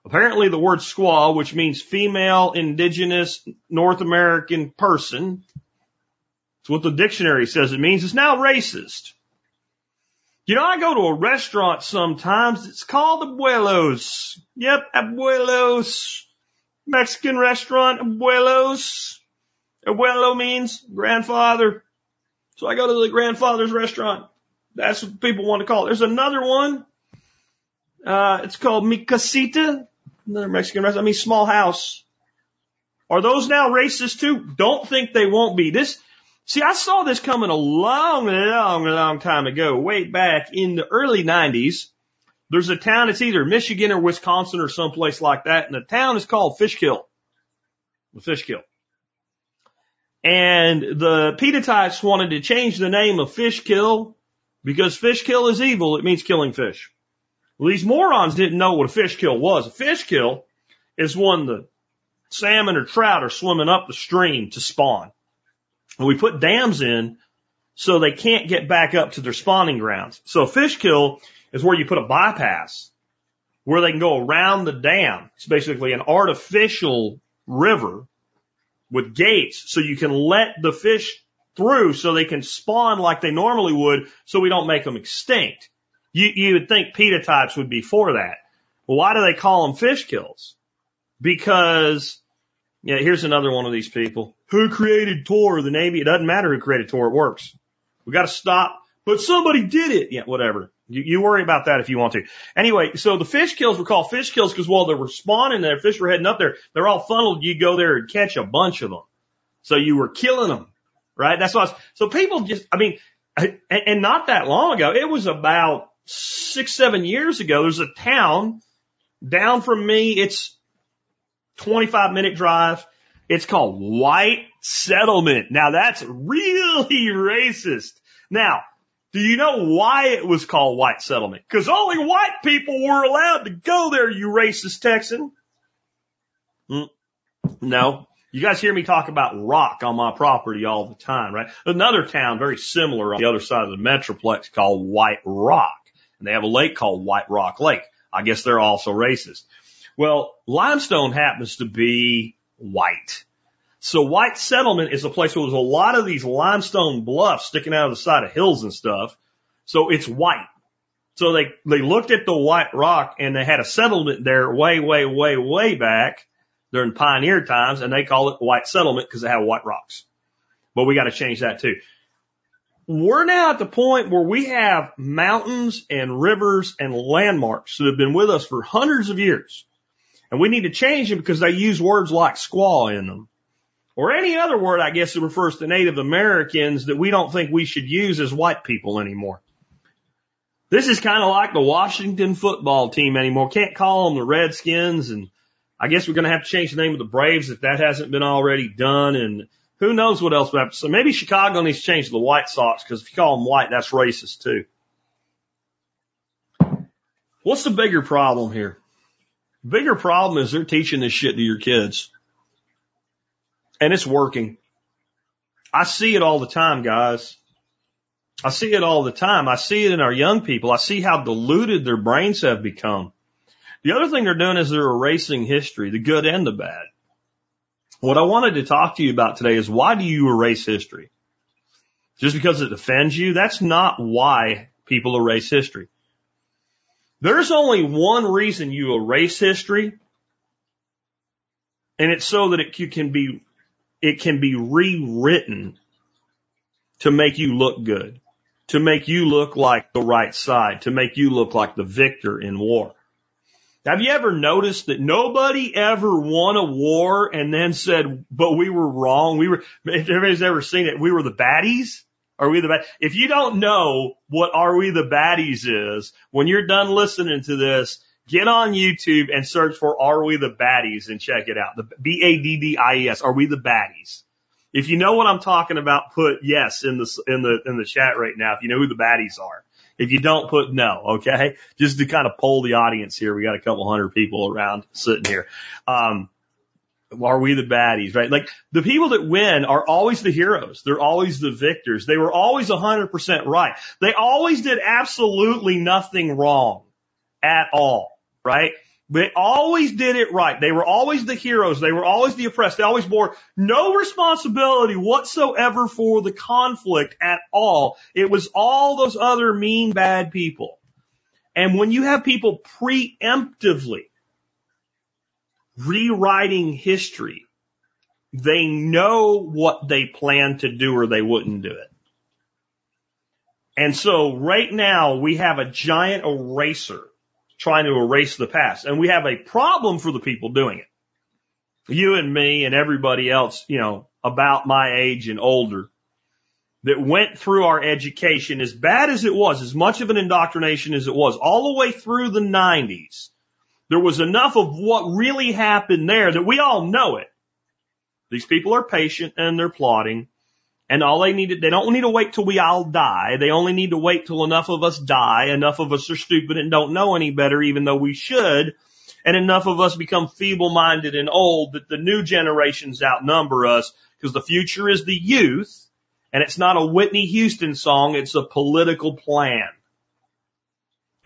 Apparently the word squaw, which means female indigenous North American person, it's what the dictionary says it means, is now racist. You know, I go to a restaurant sometimes, it's called Abuelos. Yep, Abuelos. Mexican restaurant, Abuelos. Abuelo means grandfather. So I go to the grandfather's restaurant. That's what people want to call it. There's another one. Uh, it's called Mi Casita. Another Mexican restaurant. I mean, small house. Are those now racist too? Don't think they won't be. This, see, I saw this coming a long, long, long time ago, way back in the early 90s. There's a town, it's either Michigan or Wisconsin or someplace like that, and the town is called Fishkill. The Fishkill. And the Pedatites wanted to change the name of Fishkill because Fishkill is evil. It means killing fish. Well, these morons didn't know what a fish kill was. A fish kill is when the salmon or trout are swimming up the stream to spawn. And we put dams in so they can't get back up to their spawning grounds. So a fish kill is where you put a bypass where they can go around the dam. It's basically an artificial river with gates so you can let the fish through so they can spawn like they normally would so we don't make them extinct. You, you would think Pedatites would be for that. Well, why do they call them fish kills? Because, yeah, here's another one of these people. Who created Tor, the Navy? It doesn't matter who created Tor, it works. We gotta stop, but somebody did it. Yeah, whatever. You, you worry about that if you want to. Anyway, so the fish kills were called fish kills because while they were spawning there, fish were heading up there, they're all funneled. You go there and catch a bunch of them. So you were killing them, right? That's why. So people just, I mean, and, and not that long ago, it was about six, seven years ago. There's a town down from me. It's 25 minute drive. It's called White Settlement. Now that's really racist. Now, do you know why it was called White Settlement? Because only white people were allowed to go there, you racist Texan. Mm, no. You guys hear me talk about rock on my property all the time, right? Another town very similar on the other side of the Metroplex called White Rock. And they have a lake called White Rock Lake. I guess they're also racist. Well, limestone happens to be white. So white settlement is a place where there's a lot of these limestone bluffs sticking out of the side of hills and stuff. So it's white. So they, they looked at the white rock and they had a settlement there way, way, way, way back during pioneer times and they call it white settlement because they have white rocks. But we got to change that too. We're now at the point where we have mountains and rivers and landmarks that have been with us for hundreds of years. And we need to change them because they use words like squaw in them. Or any other word, I guess, that refers to Native Americans that we don't think we should use as white people anymore. This is kind of like the Washington football team anymore. Can't call them the Redskins and I guess we're going to have to change the name of the Braves if that hasn't been already done. And who knows what else we have to So maybe Chicago needs to change to the White Sox because if you call them white, that's racist too. What's the bigger problem here? The bigger problem is they're teaching this shit to your kids. And it's working. I see it all the time, guys. I see it all the time. I see it in our young people. I see how diluted their brains have become. The other thing they're doing is they're erasing history, the good and the bad. What I wanted to talk to you about today is why do you erase history? Just because it offends you? That's not why people erase history. There's only one reason you erase history, and it's so that it can be, it can be rewritten to make you look good, to make you look like the right side, to make you look like the victor in war. Have you ever noticed that nobody ever won a war and then said, but we were wrong? We were, if everybody's ever seen it, we were the baddies? Are we the bad? If you don't know what Are We the Baddies is, when you're done listening to this, get on YouTube and search for Are We the Baddies and check it out. The B-A-D-D-I-E-S. Are We the Baddies? If you know what I'm talking about, put yes in the, in the, in the chat right now. If you know who the baddies are. If you don't put no, okay? Just to kind of poll the audience here. We got a couple hundred people around sitting here. Um, are we the baddies, right? Like the people that win are always the heroes. They're always the victors. They were always 100% right. They always did absolutely nothing wrong at all, right? They always did it right. They were always the heroes. They were always the oppressed. They always bore no responsibility whatsoever for the conflict at all. It was all those other mean, bad people. And when you have people preemptively rewriting history. They know what they plan to do or they wouldn't do it. And so right now we have a giant eraser trying to erase the past and we have a problem for the people doing it. You and me and everybody else, you know, about my age and older that went through our education as bad as it was, as much of an indoctrination as it was all the way through the nineties there was enough of what really happened there that we all know it. These people are patient and they're plotting. And all they need to, they don't need to wait till we all die. They only need to wait till enough of us die. Enough of us are stupid and don't know any better, even though we should. And enough of us become feeble minded and old that the new generations outnumber us because the future is the youth. And it's not a Whitney Houston song. It's a political plan.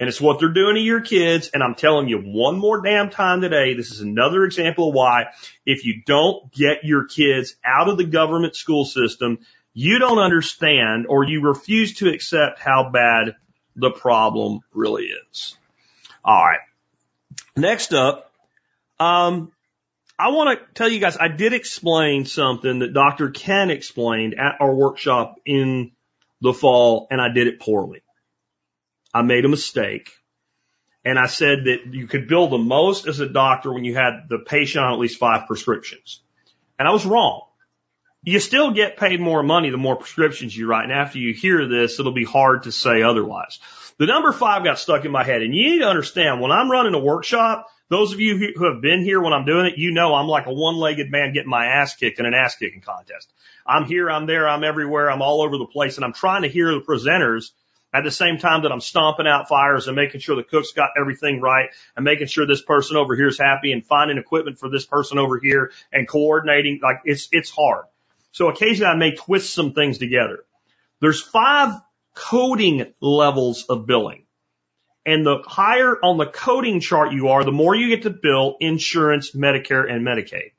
And it's what they're doing to your kids. And I'm telling you one more damn time today, this is another example of why if you don't get your kids out of the government school system, you don't understand or you refuse to accept how bad the problem really is. All right. Next up, um, I want to tell you guys, I did explain something that Dr. Ken explained at our workshop in the fall, and I did it poorly. I made a mistake. And I said that you could bill the most as a doctor when you had the patient on at least five prescriptions. And I was wrong. You still get paid more money the more prescriptions you write. And after you hear this, it'll be hard to say otherwise. The number five got stuck in my head. And you need to understand when I'm running a workshop, those of you who have been here when I'm doing it, you know I'm like a one-legged man getting my ass kicked in an ass kicking contest. I'm here, I'm there, I'm everywhere, I'm all over the place, and I'm trying to hear the presenters at the same time that I'm stomping out fires and making sure the cook's got everything right and making sure this person over here is happy and finding equipment for this person over here and coordinating, like it's, it's hard. So occasionally I may twist some things together. There's five coding levels of billing. And the higher on the coding chart you are, the more you get to bill insurance, Medicare, and Medicaid.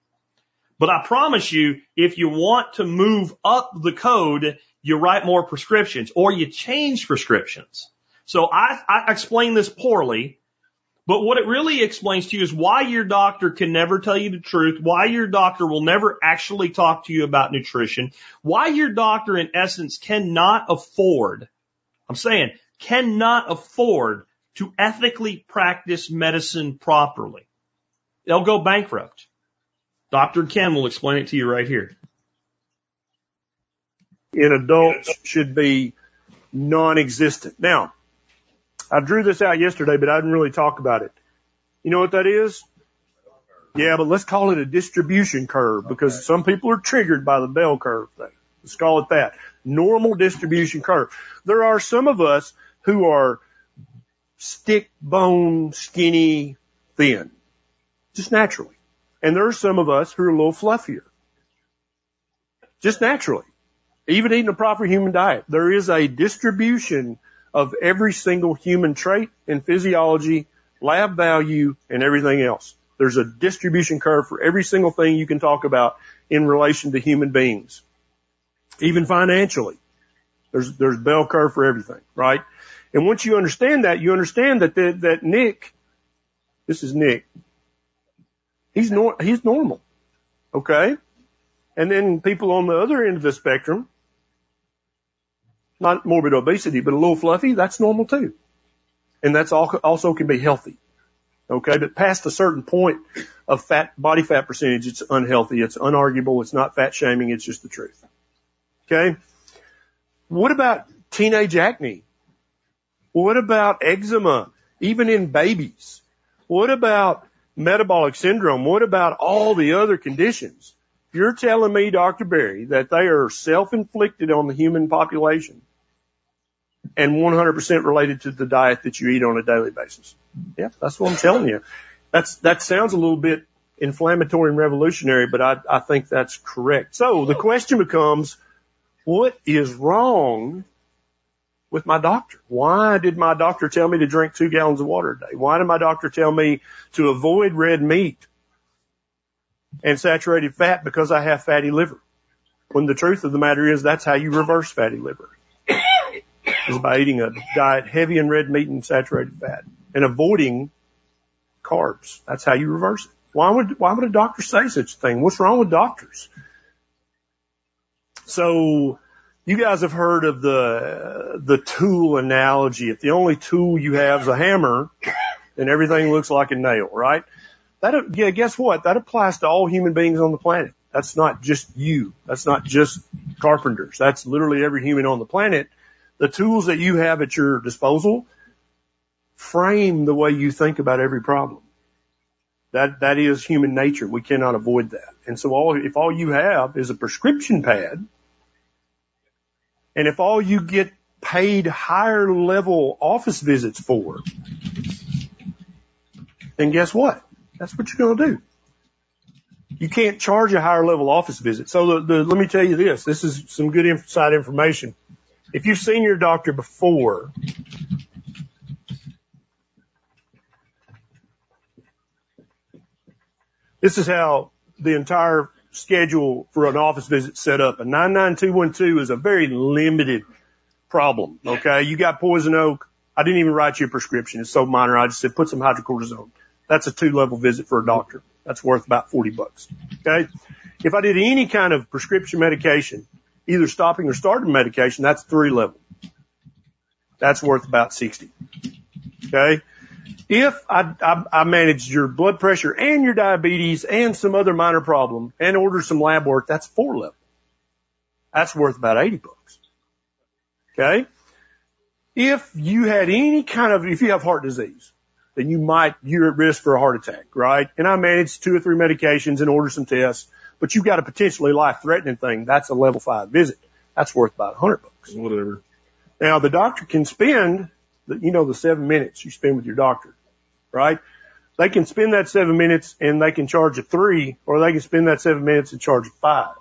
But I promise you, if you want to move up the code, you write more prescriptions or you change prescriptions. So I, I explain this poorly, but what it really explains to you is why your doctor can never tell you the truth, why your doctor will never actually talk to you about nutrition, why your doctor in essence cannot afford, I'm saying cannot afford to ethically practice medicine properly. They'll go bankrupt. Dr. Ken will explain it to you right here in adults should be non-existent. Now, I drew this out yesterday, but I didn't really talk about it. You know what that is? Yeah, but let's call it a distribution curve because some people are triggered by the bell curve thing. Let's call it that. Normal distribution curve. There are some of us who are stick bone, skinny, thin. Just naturally. And there are some of us who are a little fluffier. Just naturally. Even eating a proper human diet, there is a distribution of every single human trait and physiology, lab value, and everything else. There's a distribution curve for every single thing you can talk about in relation to human beings. Even financially. There's, there's bell curve for everything, right? And once you understand that, you understand that, that, that Nick, this is Nick, he's nor, he's normal. Okay? And then people on the other end of the spectrum, not morbid obesity, but a little fluffy, that's normal too. And that's also can be healthy. Okay. But past a certain point of fat, body fat percentage, it's unhealthy. It's unarguable. It's not fat shaming. It's just the truth. Okay. What about teenage acne? What about eczema? Even in babies? What about metabolic syndrome? What about all the other conditions? You're telling me, Dr. Berry, that they are self-inflicted on the human population and 100% related to the diet that you eat on a daily basis. Yeah, that's what I'm telling you. That's, that sounds a little bit inflammatory and revolutionary, but I, I think that's correct. So the question becomes, what is wrong with my doctor? Why did my doctor tell me to drink two gallons of water a day? Why did my doctor tell me to avoid red meat and saturated fat because I have fatty liver. When the truth of the matter is that's how you reverse fatty liver. Is by eating a diet heavy in red meat and saturated fat and avoiding carbs. That's how you reverse it. Why would, why would a doctor say such a thing? What's wrong with doctors? So you guys have heard of the, the tool analogy. If the only tool you have is a hammer, then everything looks like a nail, right? That, yeah, guess what? That applies to all human beings on the planet. That's not just you. That's not just carpenters. That's literally every human on the planet. The tools that you have at your disposal frame the way you think about every problem. That, that is human nature. We cannot avoid that. And so all, if all you have is a prescription pad, and if all you get paid higher level office visits for, then guess what? That's what you're going to do. You can't charge a higher level office visit. So the, the, let me tell you this. This is some good inside information. If you've seen your doctor before, this is how the entire schedule for an office visit set up. A 99212 is a very limited problem. Okay. You got poison oak. I didn't even write you a prescription. It's so minor. I just said put some hydrocortisone. That's a two level visit for a doctor. That's worth about 40 bucks. Okay. If I did any kind of prescription medication, either stopping or starting medication, that's three level. That's worth about 60. Okay. If I, I, I managed your blood pressure and your diabetes and some other minor problem and order some lab work, that's four level. That's worth about 80 bucks. Okay. If you had any kind of, if you have heart disease, then you might, you're at risk for a heart attack, right? And I manage two or three medications and order some tests, but you've got a potentially life threatening thing. That's a level five visit. That's worth about a hundred bucks. Whatever. Now the doctor can spend, the, you know, the seven minutes you spend with your doctor, right? They can spend that seven minutes and they can charge a three, or they can spend that seven minutes and charge a five.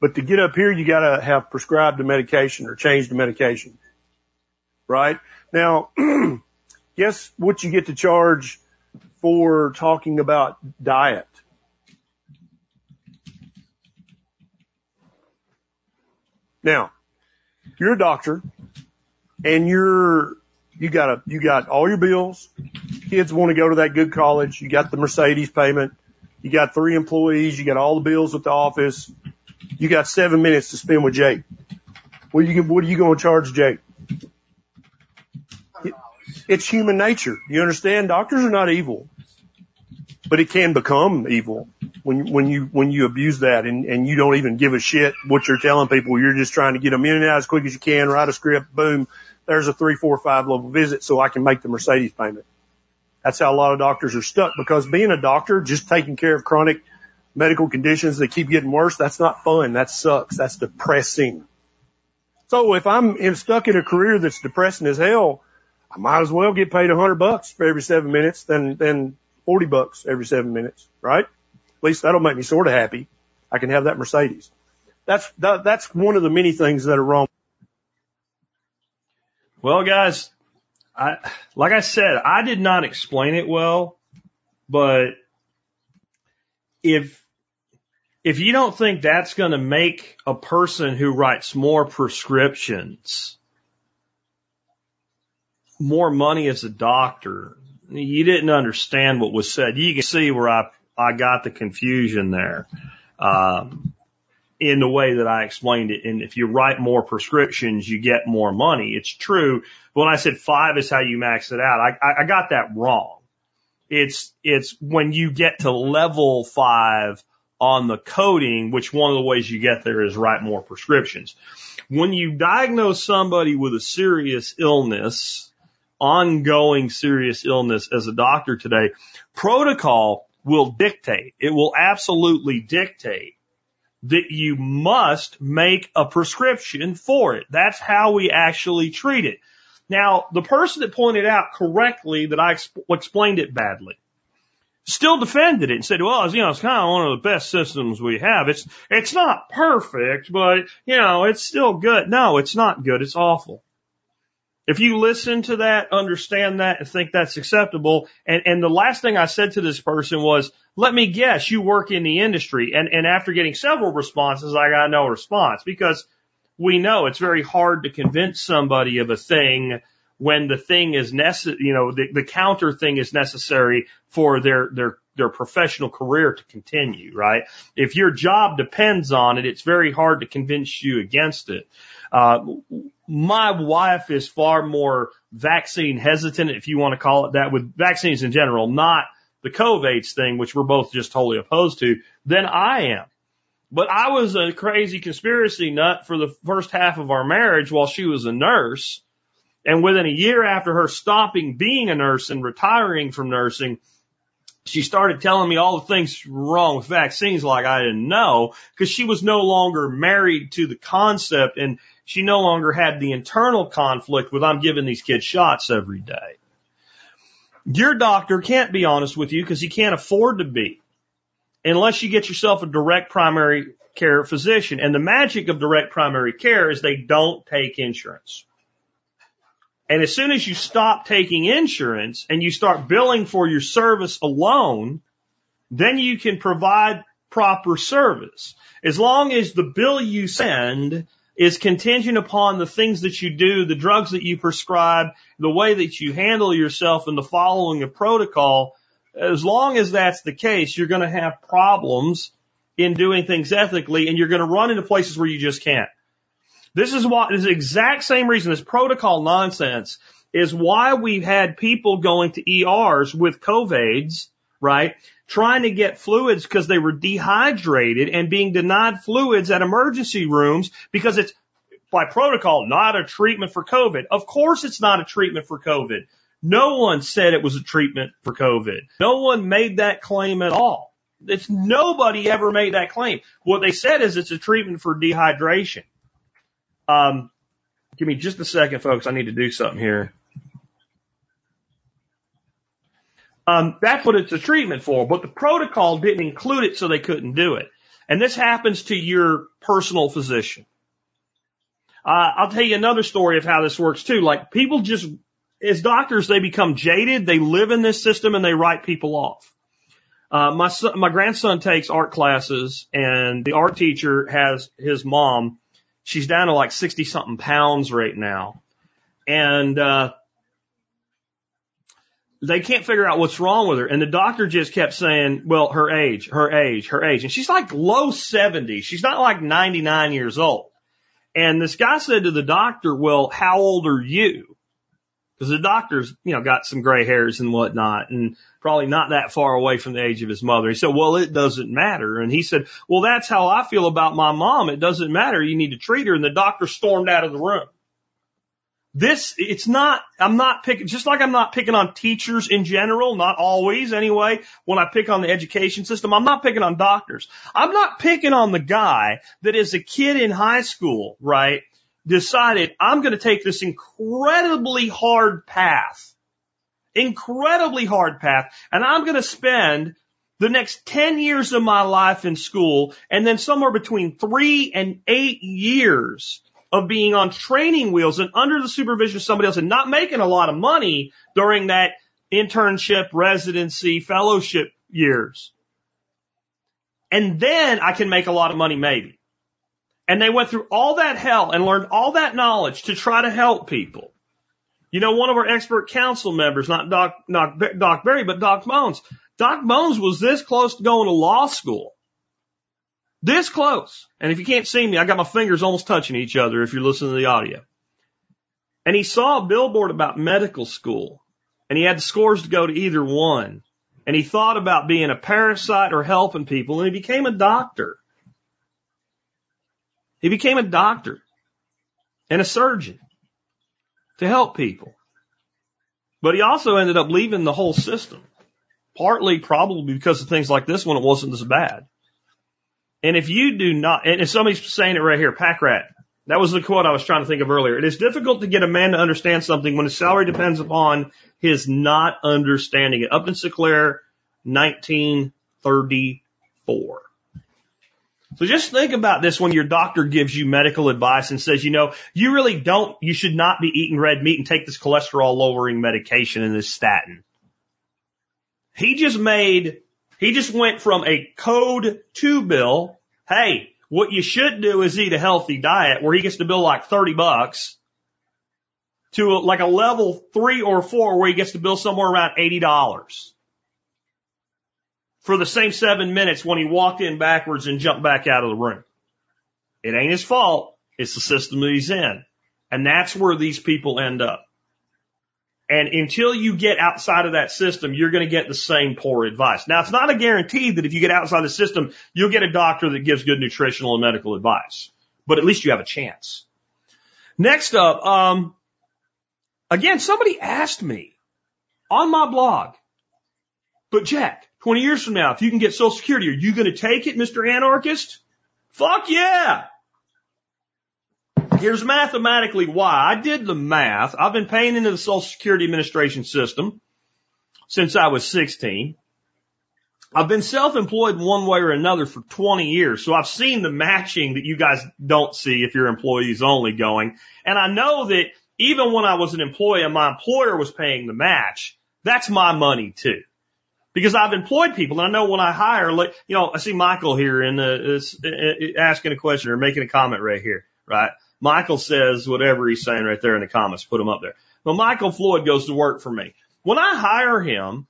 But to get up here, you gotta have prescribed the medication or changed the medication, right? Now, guess what you get to charge for talking about diet? Now, you're a doctor and you're, you got a, you got all your bills. Kids want to go to that good college. You got the Mercedes payment. You got three employees. You got all the bills at the office. You got seven minutes to spend with Jake. What are you, what are you going to charge Jake? It's human nature. You understand? Doctors are not evil, but it can become evil when, when you, when you abuse that and, and you don't even give a shit what you're telling people. You're just trying to get them in and out as quick as you can, write a script, boom. There's a three, four, five level visit so I can make the Mercedes payment. That's how a lot of doctors are stuck because being a doctor, just taking care of chronic medical conditions that keep getting worse, that's not fun. That sucks. That's depressing. So if I'm stuck in a career that's depressing as hell, I might as well get paid a hundred bucks for every seven minutes than, than 40 bucks every seven minutes, right? At least that'll make me sort of happy. I can have that Mercedes. that's, that, that's one of the many things that are wrong. Well, guys, I, like I said, I did not explain it well, but if, if you don't think that's going to make a person who writes more prescriptions more money as a doctor, you didn't understand what was said. You can see where I, I got the confusion there. Um, in the way that I explained it. And if you write more prescriptions, you get more money. It's true. But when I said five is how you max it out, I, I, I got that wrong. It's, it's when you get to level five on the coding, which one of the ways you get there is write more prescriptions. When you diagnose somebody with a serious illness, ongoing serious illness as a doctor today, protocol will dictate. It will absolutely dictate that you must make a prescription for it. That's how we actually treat it. Now, the person that pointed out correctly that I exp- explained it badly still defended it and said, well, you know, it's kind of one of the best systems we have. It's, it's not perfect, but, you know, it's still good. No, it's not good. It's awful. If you listen to that, understand that, and think that's acceptable, and, and the last thing I said to this person was, let me guess, you work in the industry. And, and after getting several responses, I got no response because we know it's very hard to convince somebody of a thing when the thing is necessary, you know, the, the counter thing is necessary for their, their, their professional career to continue, right? If your job depends on it, it's very hard to convince you against it. Uh, my wife is far more vaccine hesitant, if you want to call it that, with vaccines in general, not the COVID's thing, which we're both just totally opposed to, than I am. But I was a crazy conspiracy nut for the first half of our marriage while she was a nurse. And within a year after her stopping being a nurse and retiring from nursing, she started telling me all the things wrong with vaccines like I didn't know because she was no longer married to the concept and she no longer had the internal conflict with I'm giving these kids shots every day. Your doctor can't be honest with you because he can't afford to be unless you get yourself a direct primary care physician. And the magic of direct primary care is they don't take insurance. And as soon as you stop taking insurance and you start billing for your service alone, then you can provide proper service. As long as the bill you send is contingent upon the things that you do, the drugs that you prescribe, the way that you handle yourself and the following of protocol, as long as that's the case, you're going to have problems in doing things ethically and you're going to run into places where you just can't. This is why, this is the exact same reason, this protocol nonsense is why we've had people going to ERs with COVIDs, right? Trying to get fluids because they were dehydrated and being denied fluids at emergency rooms because it's by protocol not a treatment for COVID. Of course it's not a treatment for COVID. No one said it was a treatment for COVID. No one made that claim at all. It's nobody ever made that claim. What they said is it's a treatment for dehydration. Um, give me just a second, folks. I need to do something here. Um, that's what it's a treatment for, but the protocol didn't include it so they couldn't do it. And this happens to your personal physician. Uh, I'll tell you another story of how this works too. Like people just, as doctors, they become jaded. They live in this system and they write people off. Uh, my son, my grandson takes art classes and the art teacher has his mom She's down to like 60 something pounds right now. And, uh, they can't figure out what's wrong with her. And the doctor just kept saying, well, her age, her age, her age. And she's like low 70s. She's not like 99 years old. And this guy said to the doctor, well, how old are you? Because the doctor's, you know, got some gray hairs and whatnot. And probably not that far away from the age of his mother. He said, well, it doesn't matter. And he said, well, that's how I feel about my mom. It doesn't matter. You need to treat her. And the doctor stormed out of the room. This, it's not, I'm not picking, just like I'm not picking on teachers in general, not always anyway, when I pick on the education system, I'm not picking on doctors. I'm not picking on the guy that is a kid in high school, right, decided I'm going to take this incredibly hard path incredibly hard path, and I'm going to spend the next 10 years of my life in school and then somewhere between three and eight years of being on training wheels and under the supervision of somebody else and not making a lot of money during that internship, residency, fellowship years. And then I can make a lot of money maybe. And they went through all that hell and learned all that knowledge to try to help people. You know, one of our expert council members, not Doc, Doc, Doc Berry, but Doc Moans. Doc Moans was this close to going to law school. This close. And if you can't see me, I got my fingers almost touching each other if you're listening to the audio. And he saw a billboard about medical school and he had the scores to go to either one. And he thought about being a parasite or helping people and he became a doctor. He became a doctor and a surgeon to help people. But he also ended up leaving the whole system. Partly probably because of things like this when it wasn't as bad. And if you do not, and somebody's saying it right here, pack rat. That was the quote I was trying to think of earlier. It is difficult to get a man to understand something when his salary depends upon his not understanding it. Upton Sinclair, 1934. So just think about this when your doctor gives you medical advice and says, you know, you really don't, you should not be eating red meat and take this cholesterol lowering medication and this statin. He just made, he just went from a code two bill. Hey, what you should do is eat a healthy diet where he gets to bill like 30 bucks to a, like a level three or four where he gets to bill somewhere around $80 for the same seven minutes when he walked in backwards and jumped back out of the room. It ain't his fault. It's the system that he's in. And that's where these people end up. And until you get outside of that system, you're going to get the same poor advice. Now, it's not a guarantee that if you get outside the system, you'll get a doctor that gives good nutritional and medical advice. But at least you have a chance. Next up, um, again, somebody asked me on my blog, but Jack, 20 years from now, if you can get Social Security, are you going to take it, Mr. Anarchist? Fuck yeah! Here's mathematically why. I did the math. I've been paying into the Social Security Administration system since I was 16. I've been self-employed one way or another for 20 years. So I've seen the matching that you guys don't see if you're employees only going. And I know that even when I was an employee and my employer was paying the match, that's my money too because I've employed people and I know when I hire, like, you know, I see Michael here in the, is, uh, asking a question or making a comment right here, right? Michael says whatever he's saying right there in the comments, put him up there. Well, Michael Floyd goes to work for me. When I hire him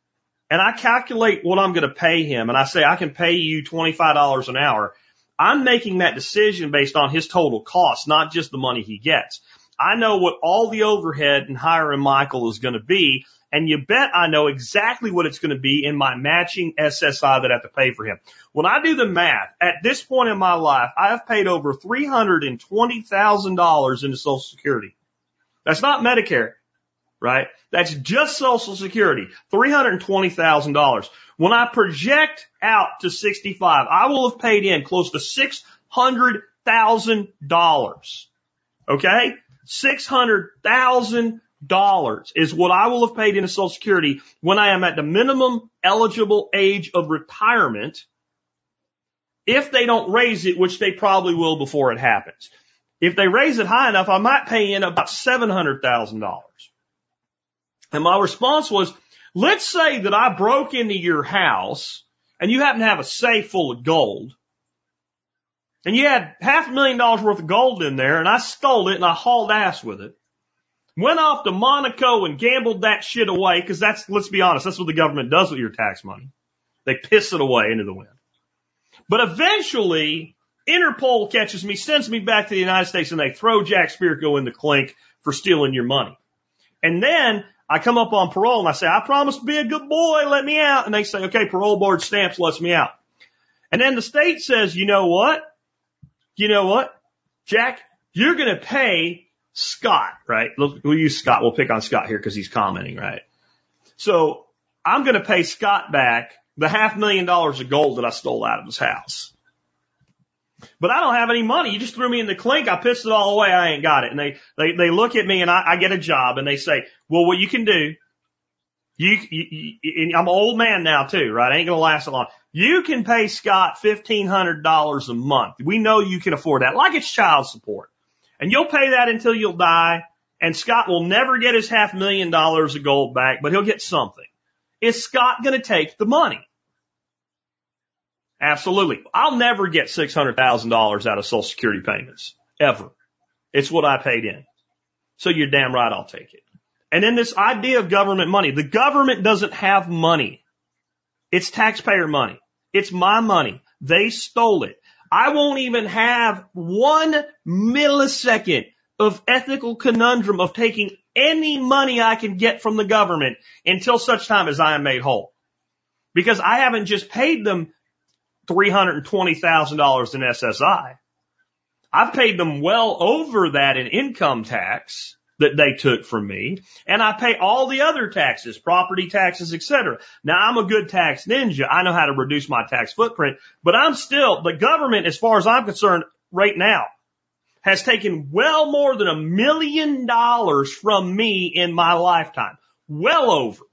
and I calculate what I'm going to pay him and I say I can pay you $25 an hour, I'm making that decision based on his total cost, not just the money he gets. I know what all the overhead in hiring Michael is going to be and you bet I know exactly what it's going to be in my matching SSI that I have to pay for him. When I do the math, at this point in my life, I have paid over $320,000 into Social Security. That's not Medicare, right? That's just Social Security. $320,000. When I project out to 65, I will have paid in close to $600,000. Okay? $600,000 is what I will have paid into Social Security when I am at the minimum eligible age of retirement if they don't raise it, which they probably will before it happens. If they raise it high enough, I might pay in about $700,000. And my response was, let's say that I broke into your house and you happen to have a safe full of gold and you had half a million dollars worth of gold in there and I stole it and I hauled ass with it went off to Monaco and gambled that shit away because that's, let's be honest, that's what the government does with your tax money. They piss it away into the wind. But eventually, Interpol catches me, sends me back to the United States, and they throw Jack Spirko in the clink for stealing your money. And then I come up on parole and I say, I promise to be a good boy, let me out. And they say, okay, parole board stamps lets me out. And then the state says, you know what? You know what? Jack, you're going to pay Scott, right? We'll use Scott. We'll pick on Scott here because he's commenting, right? So I'm going to pay Scott back the half million dollars of gold that I stole out of his house. But I don't have any money. You just threw me in the clink. I pissed it all away. I ain't got it. And they, they, they look at me and I, I get a job and they say, well, what you can do You, you, you I'm an old man now too, right? I ain't gonna last so long. You can pay Scott $1,500 a month. We know you can afford that, like it's child support. And you'll pay that until you'll die, and Scott will never get his half million dollars of gold back, but he'll get something. Is Scott gonna take the money? Absolutely. I'll never get $600,000 out of social security payments. Ever. It's what I paid in. So you're damn right I'll take it. And then this idea of government money. The government doesn't have money. It's taxpayer money. It's my money. They stole it. I won't even have one millisecond of ethical conundrum of taking any money I can get from the government until such time as I am made whole. Because I haven't just paid them $320,000 in SSI. I've paid them well over that in income tax that they took from me, and I pay all the other taxes, property taxes, etc. Now I'm a good tax ninja. I know how to reduce my tax footprint, but I'm still, the government, as far as I'm concerned right now, has taken well more than a million dollars from me in my lifetime. Well over.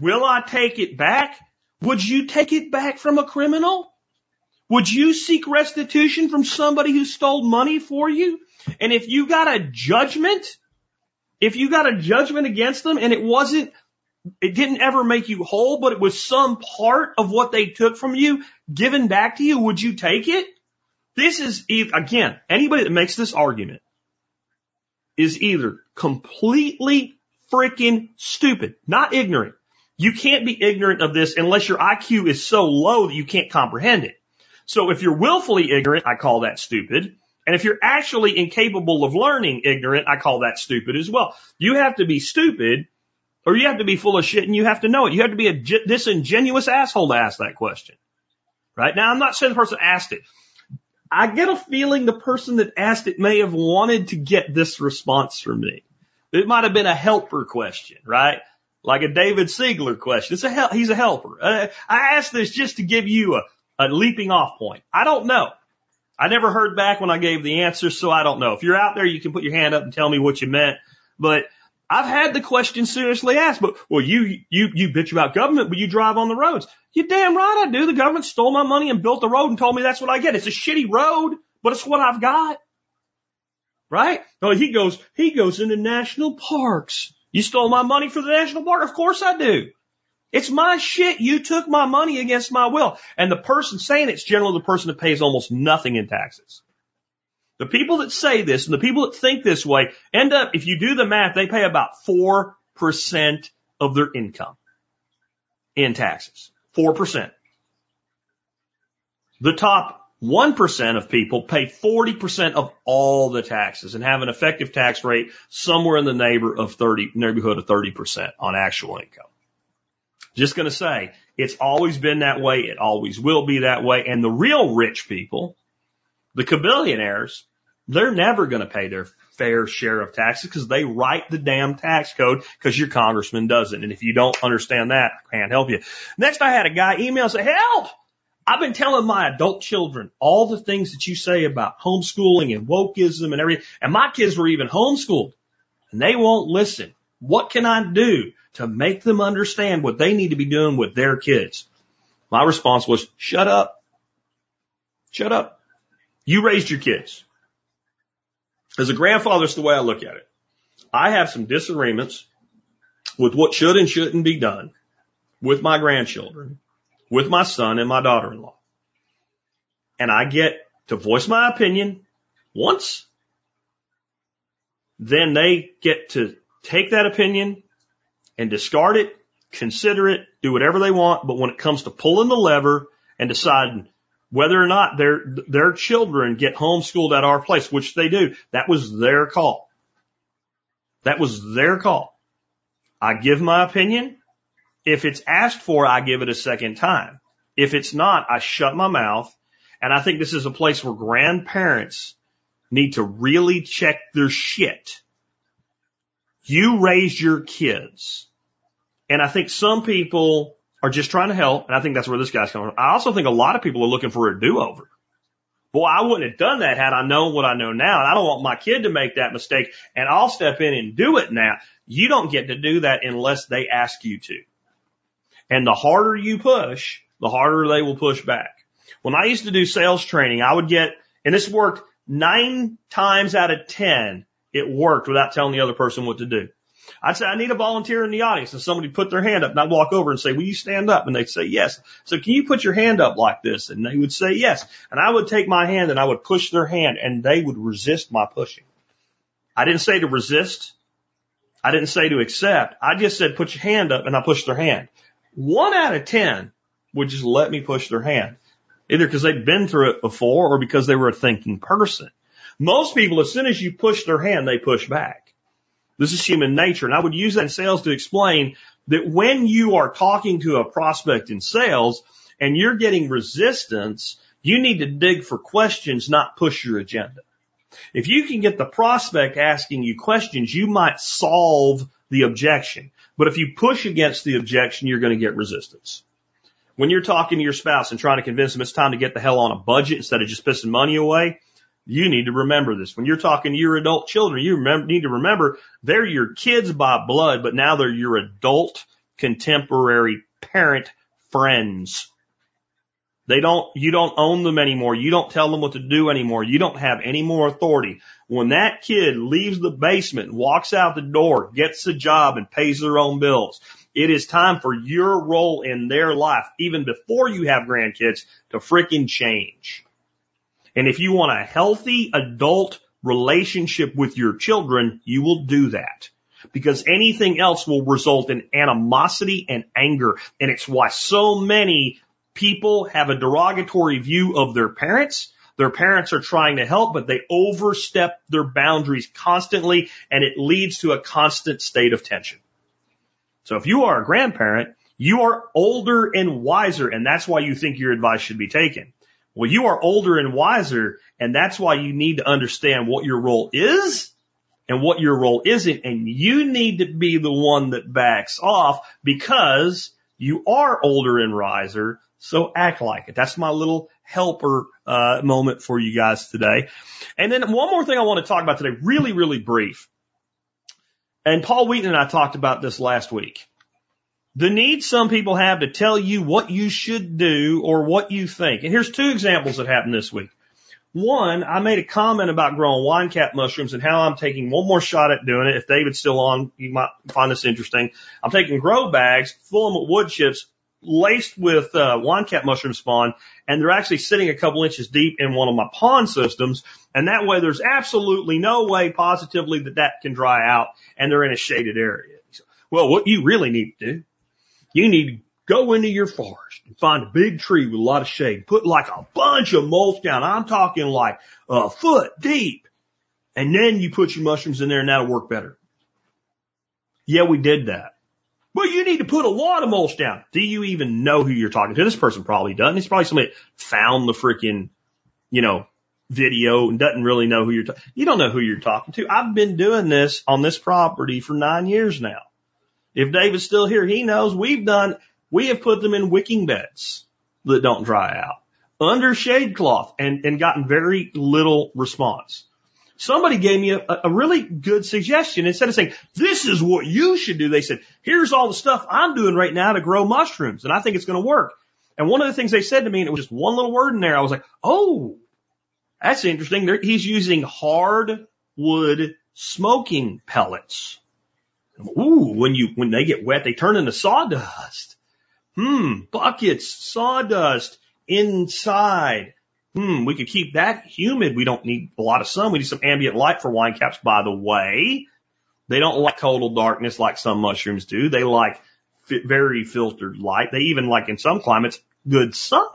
Will I take it back? Would you take it back from a criminal? Would you seek restitution from somebody who stole money for you? And if you got a judgment, if you got a judgment against them and it wasn't, it didn't ever make you whole, but it was some part of what they took from you given back to you, would you take it? This is, again, anybody that makes this argument is either completely freaking stupid, not ignorant. You can't be ignorant of this unless your IQ is so low that you can't comprehend it. So if you're willfully ignorant, I call that stupid. And if you're actually incapable of learning ignorant, I call that stupid as well. You have to be stupid or you have to be full of shit and you have to know it. You have to be a disingenuous asshole to ask that question. Right? Now, I'm not saying the person asked it. I get a feeling the person that asked it may have wanted to get this response from me. It might have been a helper question, right? Like a David Siegler question. It's a hel- he's a helper. Uh, I asked this just to give you a, a leaping off point. I don't know. I never heard back when I gave the answer, so I don't know. If you're out there, you can put your hand up and tell me what you meant. But I've had the question seriously asked, but well, you, you, you bitch about government, but you drive on the roads. You damn right I do. The government stole my money and built the road and told me that's what I get. It's a shitty road, but it's what I've got. Right? Oh, he goes, he goes into national parks. You stole my money for the national park? Of course I do. It's my shit. You took my money against my will. And the person saying it's generally the person that pays almost nothing in taxes. The people that say this and the people that think this way end up, if you do the math, they pay about 4% of their income in taxes. 4%. The top 1% of people pay 40% of all the taxes and have an effective tax rate somewhere in the neighbor of 30, neighborhood of 30% on actual income. Just going to say, it's always been that way. It always will be that way. And the real rich people, the cabillionaires, they're never going to pay their fair share of taxes because they write the damn tax code because your congressman doesn't. And if you don't understand that, I can't help you. Next, I had a guy email say, help! I've been telling my adult children all the things that you say about homeschooling and wokeism and everything. And my kids were even homeschooled and they won't listen. What can I do? To make them understand what they need to be doing with their kids. My response was, shut up. Shut up. You raised your kids. As a grandfather, it's the way I look at it. I have some disagreements with what should and shouldn't be done with my grandchildren, with my son and my daughter-in-law. And I get to voice my opinion once. Then they get to take that opinion and discard it, consider it, do whatever they want. But when it comes to pulling the lever and deciding whether or not their, their children get homeschooled at our place, which they do, that was their call. That was their call. I give my opinion. If it's asked for, I give it a second time. If it's not, I shut my mouth. And I think this is a place where grandparents need to really check their shit. You raised your kids. And I think some people are just trying to help. And I think that's where this guy's coming from. I also think a lot of people are looking for a do over. Boy, I wouldn't have done that had I known what I know now. And I don't want my kid to make that mistake and I'll step in and do it now. You don't get to do that unless they ask you to. And the harder you push, the harder they will push back. When I used to do sales training, I would get, and this worked nine times out of 10, it worked without telling the other person what to do. I'd say, I need a volunteer in the audience. And somebody put their hand up and I'd walk over and say, will you stand up? And they'd say, yes. So can you put your hand up like this? And they would say, yes. And I would take my hand and I would push their hand and they would resist my pushing. I didn't say to resist. I didn't say to accept. I just said, put your hand up and I pushed their hand. One out of 10 would just let me push their hand. Either because they'd been through it before or because they were a thinking person. Most people, as soon as you push their hand, they push back. This is human nature. And I would use that in sales to explain that when you are talking to a prospect in sales and you're getting resistance, you need to dig for questions, not push your agenda. If you can get the prospect asking you questions, you might solve the objection. But if you push against the objection, you're going to get resistance. When you're talking to your spouse and trying to convince them it's time to get the hell on a budget instead of just pissing money away, you need to remember this. When you're talking to your adult children, you remember, need to remember they're your kids by blood, but now they're your adult contemporary parent friends. They don't, you don't own them anymore. You don't tell them what to do anymore. You don't have any more authority. When that kid leaves the basement, walks out the door, gets a job and pays their own bills, it is time for your role in their life, even before you have grandkids, to freaking change. And if you want a healthy adult relationship with your children, you will do that. Because anything else will result in animosity and anger. And it's why so many people have a derogatory view of their parents. Their parents are trying to help, but they overstep their boundaries constantly and it leads to a constant state of tension. So if you are a grandparent, you are older and wiser, and that's why you think your advice should be taken. Well, you are older and wiser, and that's why you need to understand what your role is and what your role isn't, and you need to be the one that backs off because you are older and wiser, so act like it. That's my little helper uh, moment for you guys today. And then one more thing I want to talk about today, really, really brief. And Paul Wheaton and I talked about this last week. The need some people have to tell you what you should do or what you think. And here's two examples that happened this week. One, I made a comment about growing wine cap mushrooms and how I'm taking one more shot at doing it. If David's still on, you might find this interesting. I'm taking grow bags, full them with wood chips, laced with uh, wine cap mushroom spawn, and they're actually sitting a couple inches deep in one of my pond systems. And that way, there's absolutely no way positively that that can dry out, and they're in a shaded area. Well, what you really need to do, you need to go into your forest and find a big tree with a lot of shade. Put like a bunch of mulch down. I'm talking like a foot deep. And then you put your mushrooms in there and that'll work better. Yeah, we did that. But you need to put a lot of mulch down. Do you even know who you're talking to? This person probably doesn't. He's probably somebody that found the freaking, you know, video and doesn't really know who you're talking. You don't know who you're talking to. I've been doing this on this property for nine years now. If David's still here, he knows we've done, we have put them in wicking beds that don't dry out under shade cloth and, and gotten very little response. Somebody gave me a, a really good suggestion. Instead of saying, this is what you should do, they said, here's all the stuff I'm doing right now to grow mushrooms and I think it's going to work. And one of the things they said to me, and it was just one little word in there, I was like, oh, that's interesting. They're, he's using hardwood smoking pellets. Ooh, when you, when they get wet, they turn into sawdust. Hmm, buckets, sawdust inside. Hmm, we could keep that humid. We don't need a lot of sun. We need some ambient light for wine caps, by the way. They don't like total darkness like some mushrooms do. They like very filtered light. They even like in some climates, good sun.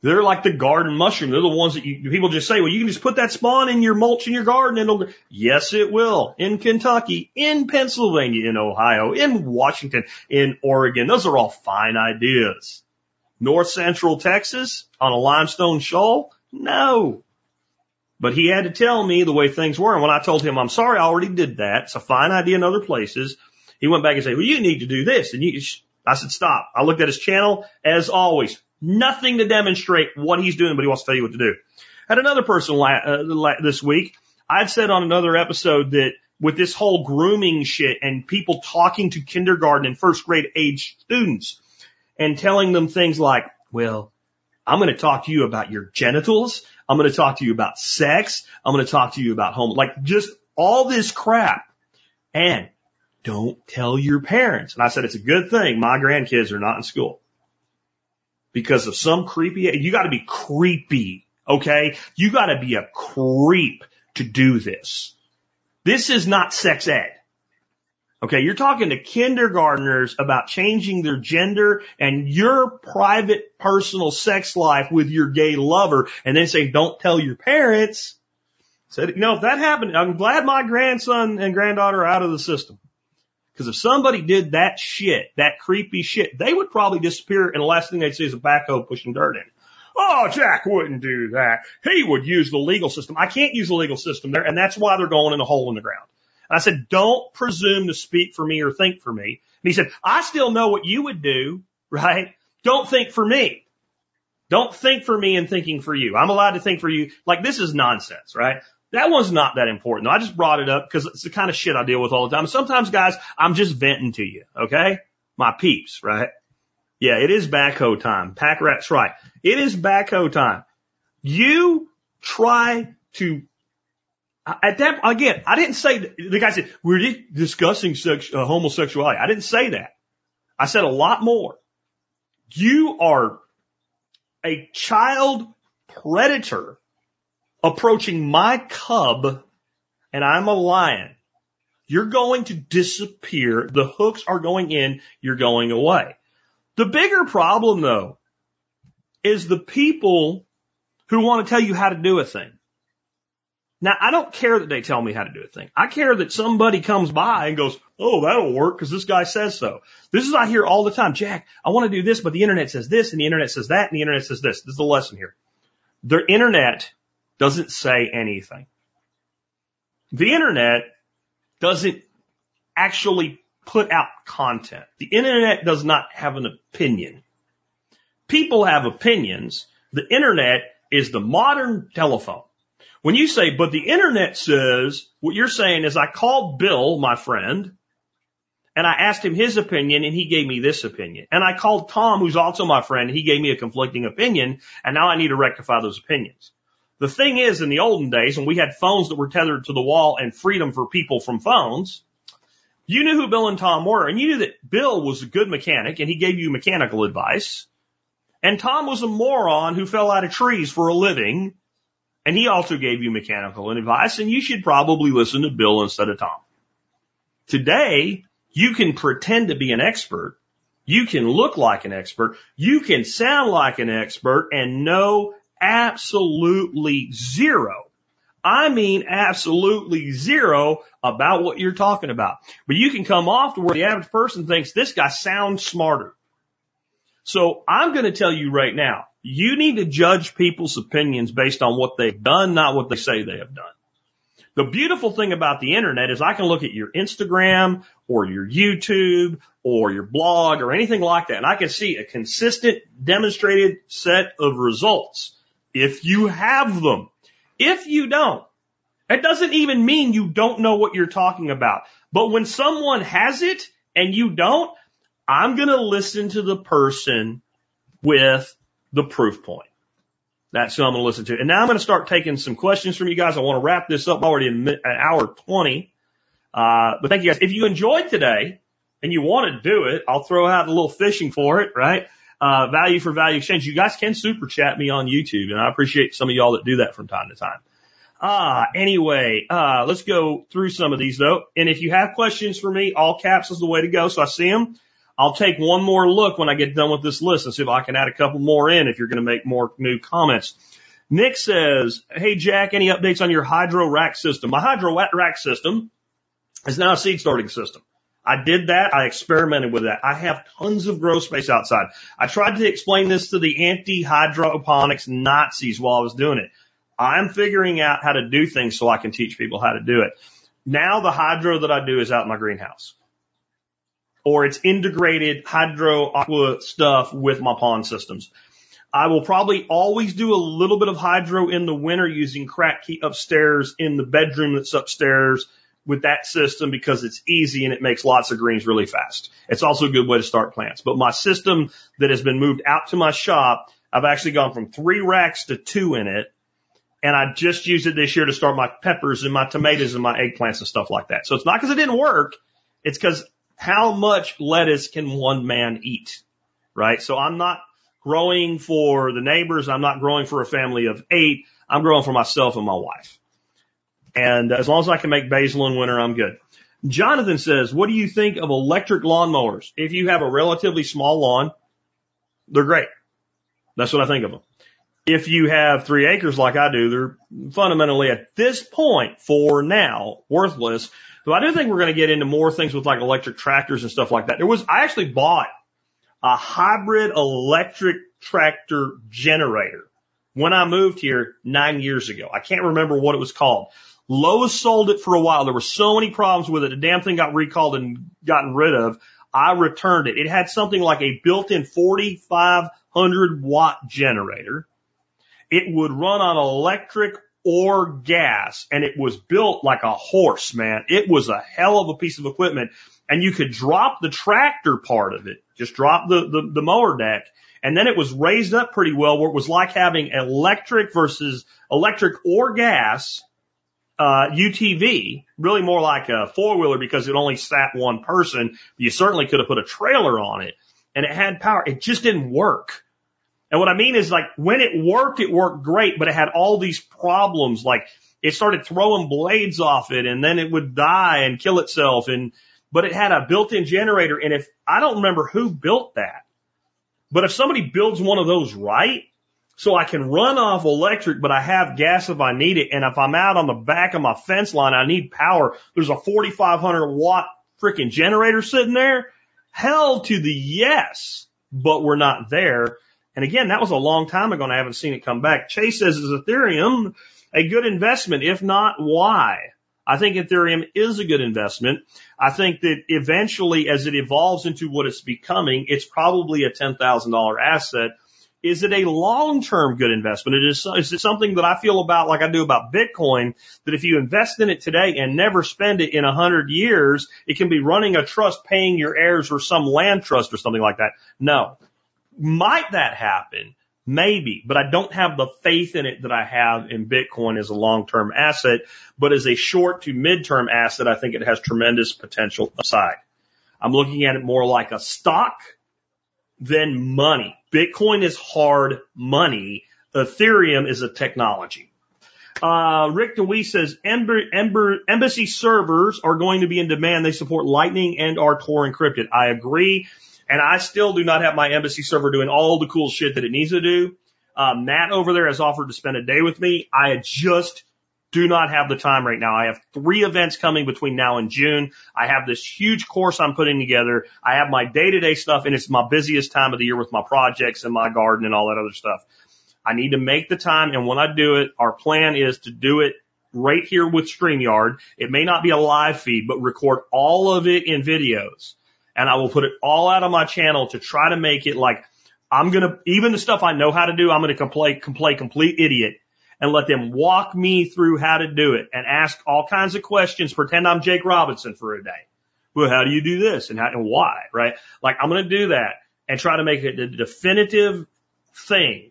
They're like the garden mushroom. They're the ones that you, people just say, well, you can just put that spawn in your mulch in your garden and it'll, yes, it will. In Kentucky, in Pennsylvania, in Ohio, in Washington, in Oregon. Those are all fine ideas. North central Texas on a limestone shoal? No. But he had to tell me the way things were. And when I told him, I'm sorry, I already did that. It's a fine idea in other places. He went back and said, well, you need to do this. And you, I said, stop. I looked at his channel as always Nothing to demonstrate what he's doing, but he wants to tell you what to do. Had another person la- uh, la- this week. I've said on another episode that with this whole grooming shit and people talking to kindergarten and first grade age students and telling them things like, well, I'm going to talk to you about your genitals. I'm going to talk to you about sex. I'm going to talk to you about home, like just all this crap. And don't tell your parents. And I said, it's a good thing my grandkids are not in school because of some creepy, you got to be creepy. Okay. You got to be a creep to do this. This is not sex ed. Okay, you're talking to kindergartners about changing their gender and your private personal sex life with your gay lover and then say, don't tell your parents. Said, you know, if that happened, I'm glad my grandson and granddaughter are out of the system. Because if somebody did that shit, that creepy shit, they would probably disappear and the last thing they'd see is a backhoe pushing dirt in. Oh, Jack wouldn't do that. He would use the legal system. I can't use the legal system there, and that's why they're going in a hole in the ground. And I said, don't presume to speak for me or think for me. And he said, I still know what you would do, right? Don't think for me. Don't think for me and thinking for you. I'm allowed to think for you. Like this is nonsense, right? That one's not that important. I just brought it up because it's the kind of shit I deal with all the time. Sometimes guys, I'm just venting to you. Okay. My peeps, right? Yeah, it is backhoe time. Pack rat's right. It is backhoe time. You try to at that again, I didn't say the guy said we're discussing sex, uh, homosexuality. I didn't say that. I said a lot more. You are a child predator approaching my cub, and I'm a lion. You're going to disappear. The hooks are going in. You're going away. The bigger problem, though, is the people who want to tell you how to do a thing. Now, I don't care that they tell me how to do a thing. I care that somebody comes by and goes, Oh, that'll work because this guy says so. This is I hear all the time. Jack, I want to do this, but the internet says this and the internet says that and the internet says this. This is the lesson here. The internet doesn't say anything. The internet doesn't actually put out content. The internet does not have an opinion. People have opinions. The internet is the modern telephone. When you say, but the internet says, what you're saying is I called Bill, my friend, and I asked him his opinion and he gave me this opinion. And I called Tom, who's also my friend, and he gave me a conflicting opinion, and now I need to rectify those opinions. The thing is, in the olden days, when we had phones that were tethered to the wall and freedom for people from phones, you knew who Bill and Tom were, and you knew that Bill was a good mechanic and he gave you mechanical advice. And Tom was a moron who fell out of trees for a living and he also gave you mechanical advice, and you should probably listen to Bill instead of Tom. Today, you can pretend to be an expert. You can look like an expert. You can sound like an expert and know absolutely zero. I mean absolutely zero about what you're talking about. But you can come off to where the average person thinks this guy sounds smarter. So I'm going to tell you right now, you need to judge people's opinions based on what they've done, not what they say they have done. The beautiful thing about the internet is I can look at your Instagram or your YouTube or your blog or anything like that and I can see a consistent demonstrated set of results if you have them. If you don't, it doesn't even mean you don't know what you're talking about. But when someone has it and you don't, I'm going to listen to the person with the proof point. That's who I'm going to listen to. And now I'm going to start taking some questions from you guys. I want to wrap this up already in an hour 20. Uh, but thank you guys. If you enjoyed today and you want to do it, I'll throw out a little fishing for it, right? Uh, value for value exchange. You guys can super chat me on YouTube and I appreciate some of y'all that do that from time to time. Ah, anyway, uh, let's go through some of these though. And if you have questions for me, all caps is the way to go. So I see them. I'll take one more look when I get done with this list and see if I can add a couple more in if you're going to make more new comments. Nick says, Hey Jack, any updates on your hydro rack system? My hydro rack system is now a seed starting system. I did that. I experimented with that. I have tons of grow space outside. I tried to explain this to the anti hydroponics Nazis while I was doing it. I'm figuring out how to do things so I can teach people how to do it. Now the hydro that I do is out in my greenhouse or it's integrated hydro aqua stuff with my pond systems. I will probably always do a little bit of hydro in the winter using Kratky upstairs in the bedroom that's upstairs with that system because it's easy and it makes lots of greens really fast. It's also a good way to start plants. But my system that has been moved out to my shop, I've actually gone from three racks to two in it. And I just used it this year to start my peppers and my tomatoes and my eggplants and stuff like that. So it's not because it didn't work. It's because how much lettuce can one man eat? Right. So I'm not growing for the neighbors. I'm not growing for a family of eight. I'm growing for myself and my wife. And as long as I can make basil in winter, I'm good. Jonathan says, what do you think of electric lawnmowers? If you have a relatively small lawn, they're great. That's what I think of them. If you have three acres like I do, they're fundamentally at this point for now worthless. But I do think we're going to get into more things with like electric tractors and stuff like that. There was, I actually bought a hybrid electric tractor generator when I moved here nine years ago. I can't remember what it was called. Lowe's sold it for a while. There were so many problems with it. The damn thing got recalled and gotten rid of. I returned it. It had something like a built-in 4,500 watt generator. It would run on electric or gas and it was built like a horse, man. It was a hell of a piece of equipment and you could drop the tractor part of it, just drop the, the, the mower deck and then it was raised up pretty well where it was like having electric versus electric or gas uh, UTV, really more like a four wheeler because it only sat one person. You certainly could have put a trailer on it and it had power. It just didn't work. And what I mean is like when it worked, it worked great, but it had all these problems. Like it started throwing blades off it and then it would die and kill itself. And, but it had a built-in generator. And if I don't remember who built that, but if somebody builds one of those right, so I can run off electric, but I have gas if I need it. And if I'm out on the back of my fence line, I need power. There's a 4,500 watt freaking generator sitting there. Hell to the yes, but we're not there. And again, that was a long time ago and I haven't seen it come back. Chase says, is Ethereum a good investment? If not, why? I think Ethereum is a good investment. I think that eventually as it evolves into what it's becoming, it's probably a $10,000 asset is it a long-term good investment? It is, is it something that I feel about like I do about Bitcoin that if you invest in it today and never spend it in a hundred years, it can be running a trust, paying your heirs or some land trust or something like that. No. Might that happen? Maybe, but I don't have the faith in it that I have in Bitcoin as a long-term asset, but as a short to mid-term asset, I think it has tremendous potential aside. I'm looking at it more like a stock than money. Bitcoin is hard money. Ethereum is a technology. Uh, Rick DeWee says Ember, Ember, embassy servers are going to be in demand. They support Lightning and are Tor encrypted. I agree. And I still do not have my embassy server doing all the cool shit that it needs to do. Um, Matt over there has offered to spend a day with me. I just do not have the time right now. I have three events coming between now and June. I have this huge course I'm putting together. I have my day to day stuff and it's my busiest time of the year with my projects and my garden and all that other stuff. I need to make the time. And when I do it, our plan is to do it right here with StreamYard. It may not be a live feed, but record all of it in videos and I will put it all out on my channel to try to make it like I'm going to, even the stuff I know how to do, I'm going to play, play complete idiot and let them walk me through how to do it and ask all kinds of questions. Pretend I'm Jake Robinson for a day. Well, how do you do this and how and why? Right? Like I'm going to do that and try to make it a definitive thing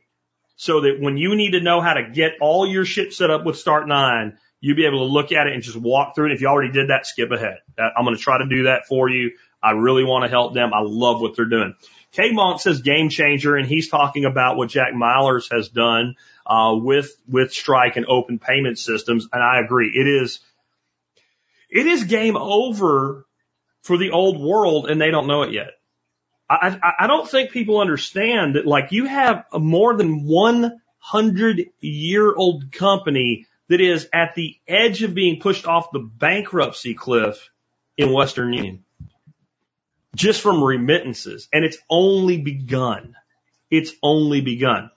so that when you need to know how to get all your shit set up with Start9, you'll be able to look at it and just walk through it. If you already did that, skip ahead. Uh, I'm going to try to do that for you. I really want to help them. I love what they're doing. K Monk says game changer, and he's talking about what Jack Mallers has done uh, with with Strike and open payment systems, and I agree. It is it is game over for the old world, and they don't know it yet. I, I, I don't think people understand that like you have a more than 100 year old company that is at the edge of being pushed off the bankruptcy cliff in Western Union just from remittances and it's only begun. It's only begun.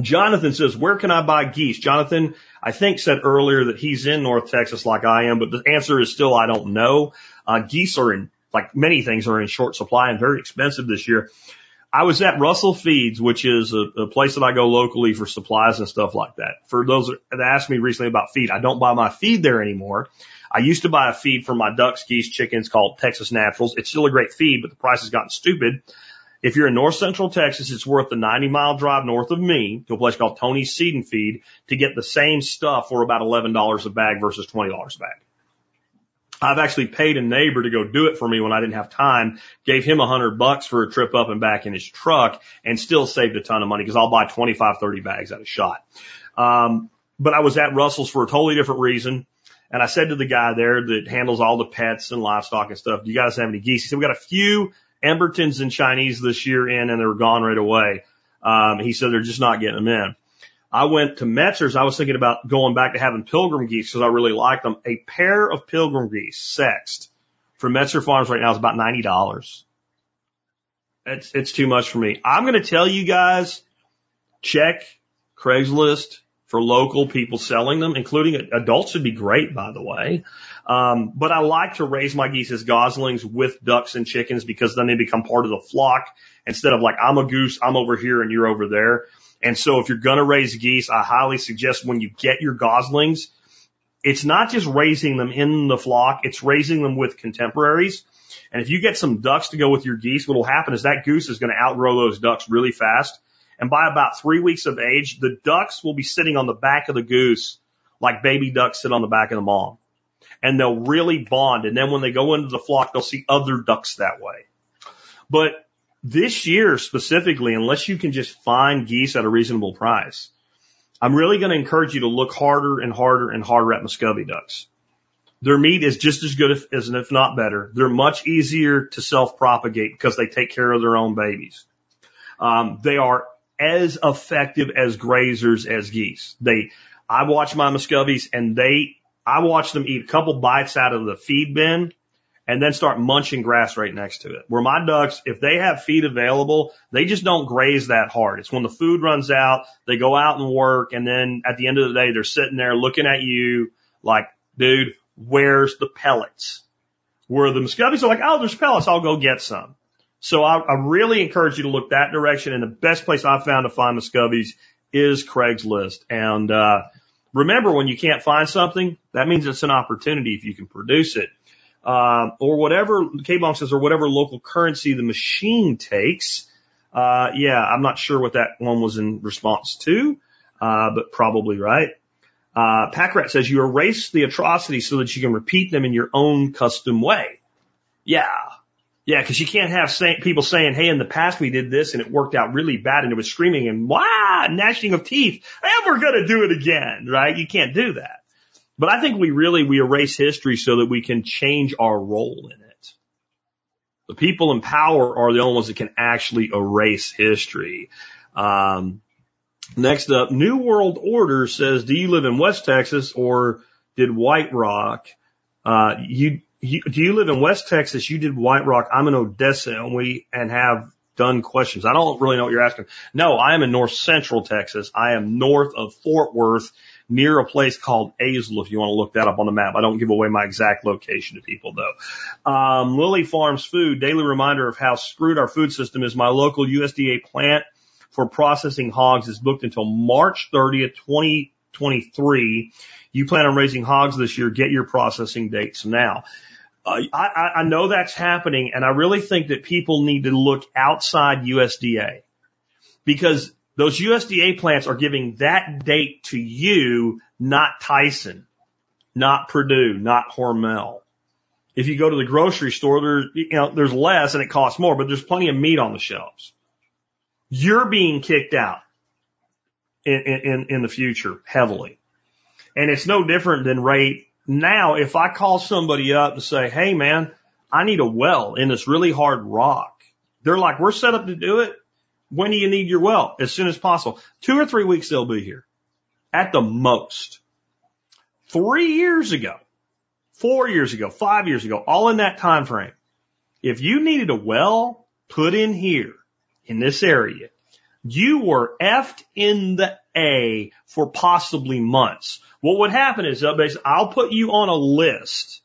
Jonathan says, where can I buy geese? Jonathan, I think said earlier that he's in North Texas like I am, but the answer is still I don't know. Uh, geese are in, like many things are in short supply and very expensive this year. I was at Russell Feeds, which is a, a place that I go locally for supplies and stuff like that. For those that asked me recently about feed, I don't buy my feed there anymore. I used to buy a feed for my ducks, geese, chickens called Texas Naturals. It's still a great feed, but the price has gotten stupid. If you're in north central Texas, it's worth the 90 mile drive north of me to a place called Tony's Seed and Feed to get the same stuff for about $11 a bag versus $20 a bag. I've actually paid a neighbor to go do it for me when I didn't have time, gave him a hundred bucks for a trip up and back in his truck and still saved a ton of money because I'll buy 25, 30 bags at a shot. Um, but I was at Russell's for a totally different reason. And I said to the guy there that handles all the pets and livestock and stuff, do you guys have any geese? He said, we got a few Embdens and Chinese this year in and they were gone right away. Um, he said they're just not getting them in. I went to Metzer's. I was thinking about going back to having pilgrim geese because I really like them. A pair of pilgrim geese sexed from Metzer Farms right now is about $90. It's, it's too much for me. I'm going to tell you guys, check Craigslist for local people selling them, including adults would be great, by the way. Um, but I like to raise my geese as goslings with ducks and chickens because then they become part of the flock instead of like, I'm a goose, I'm over here and you're over there. And so if you're going to raise geese, I highly suggest when you get your goslings, it's not just raising them in the flock, it's raising them with contemporaries. And if you get some ducks to go with your geese, what will happen is that goose is going to outgrow those ducks really fast. And by about three weeks of age, the ducks will be sitting on the back of the goose like baby ducks sit on the back of the mom. And they'll really bond. And then when they go into the flock, they'll see other ducks that way. But this year specifically, unless you can just find geese at a reasonable price, I'm really going to encourage you to look harder and harder and harder at Muscovy ducks. Their meat is just as good as, if not better. They're much easier to self-propagate because they take care of their own babies. Um, they are as effective as grazers as geese. They, I watch my Muscovies and they, I watch them eat a couple bites out of the feed bin and then start munching grass right next to it. Where my ducks, if they have feed available, they just don't graze that hard. It's when the food runs out, they go out and work, and then at the end of the day, they're sitting there looking at you like, dude, where's the pellets? Where the Muscovies are like, oh, there's pellets, I'll go get some. So I, I really encourage you to look that direction, and the best place I've found to find Muscovies is Craigslist. And uh, remember, when you can't find something, that means it's an opportunity if you can produce it uh, or whatever K-Bomb says, or whatever local currency the machine takes. Uh, yeah, I'm not sure what that one was in response to, uh, but probably right. Uh, Packrat says you erase the atrocities so that you can repeat them in your own custom way. Yeah. Yeah, because you can't have say, people saying, hey, in the past we did this and it worked out really bad and it was screaming and wow, gnashing of teeth, and we're to do it again, right? You can't do that. But I think we really, we erase history so that we can change our role in it. The people in power are the only ones that can actually erase history. Um, next up, New World Order says, do you live in West Texas or did White Rock? Uh, you, you, do you live in West Texas? You did White Rock. I'm in Odessa and we, and have done questions. I don't really know what you're asking. No, I am in North Central Texas. I am north of Fort Worth near a place called Azle if you want to look that up on the map. I don't give away my exact location to people though. Um, Lily Farms Food, daily reminder of how screwed our food system is. My local USDA plant for processing hogs is booked until March 30th, 2023. You plan on raising hogs this year, get your processing dates now. Uh, I, I know that's happening and I really think that people need to look outside USDA because those USDA plants are giving that date to you, not Tyson, not Perdue, not Hormel. If you go to the grocery store, there's, you know, there's less and it costs more, but there's plenty of meat on the shelves. You're being kicked out in, in, in the future heavily. And it's no different than rate now. If I call somebody up and say, Hey man, I need a well in this really hard rock. They're like, we're set up to do it. When do you need your well? As soon as possible. Two or three weeks they'll be here. At the most. Three years ago, four years ago, five years ago, all in that time frame. If you needed a well put in here, in this area, you were effed in the A for possibly months. What would happen is I'll put you on a list.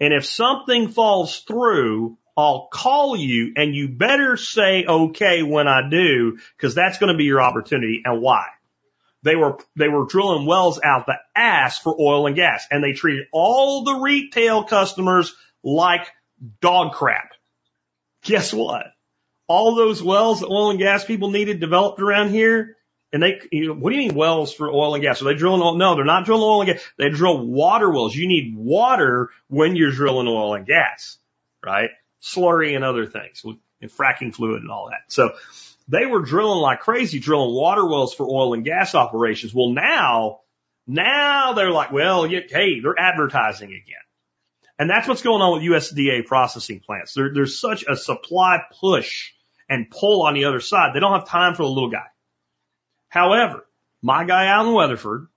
And if something falls through, I'll call you and you better say okay when I do, because that's going to be your opportunity. And why? They were, they were drilling wells out the ass for oil and gas and they treated all the retail customers like dog crap. Guess what? All those wells that oil and gas people needed developed around here. And they, you know, what do you mean wells for oil and gas? Are they drilling oil? No, they're not drilling oil and gas. They drill water wells. You need water when you're drilling oil and gas, right? Slurry and other things and fracking fluid and all that. So they were drilling like crazy, drilling water wells for oil and gas operations. Well, now, now they're like, well, hey, they're advertising again. And that's what's going on with USDA processing plants. There, there's such a supply push and pull on the other side. They don't have time for the little guy. However, my guy out in Weatherford,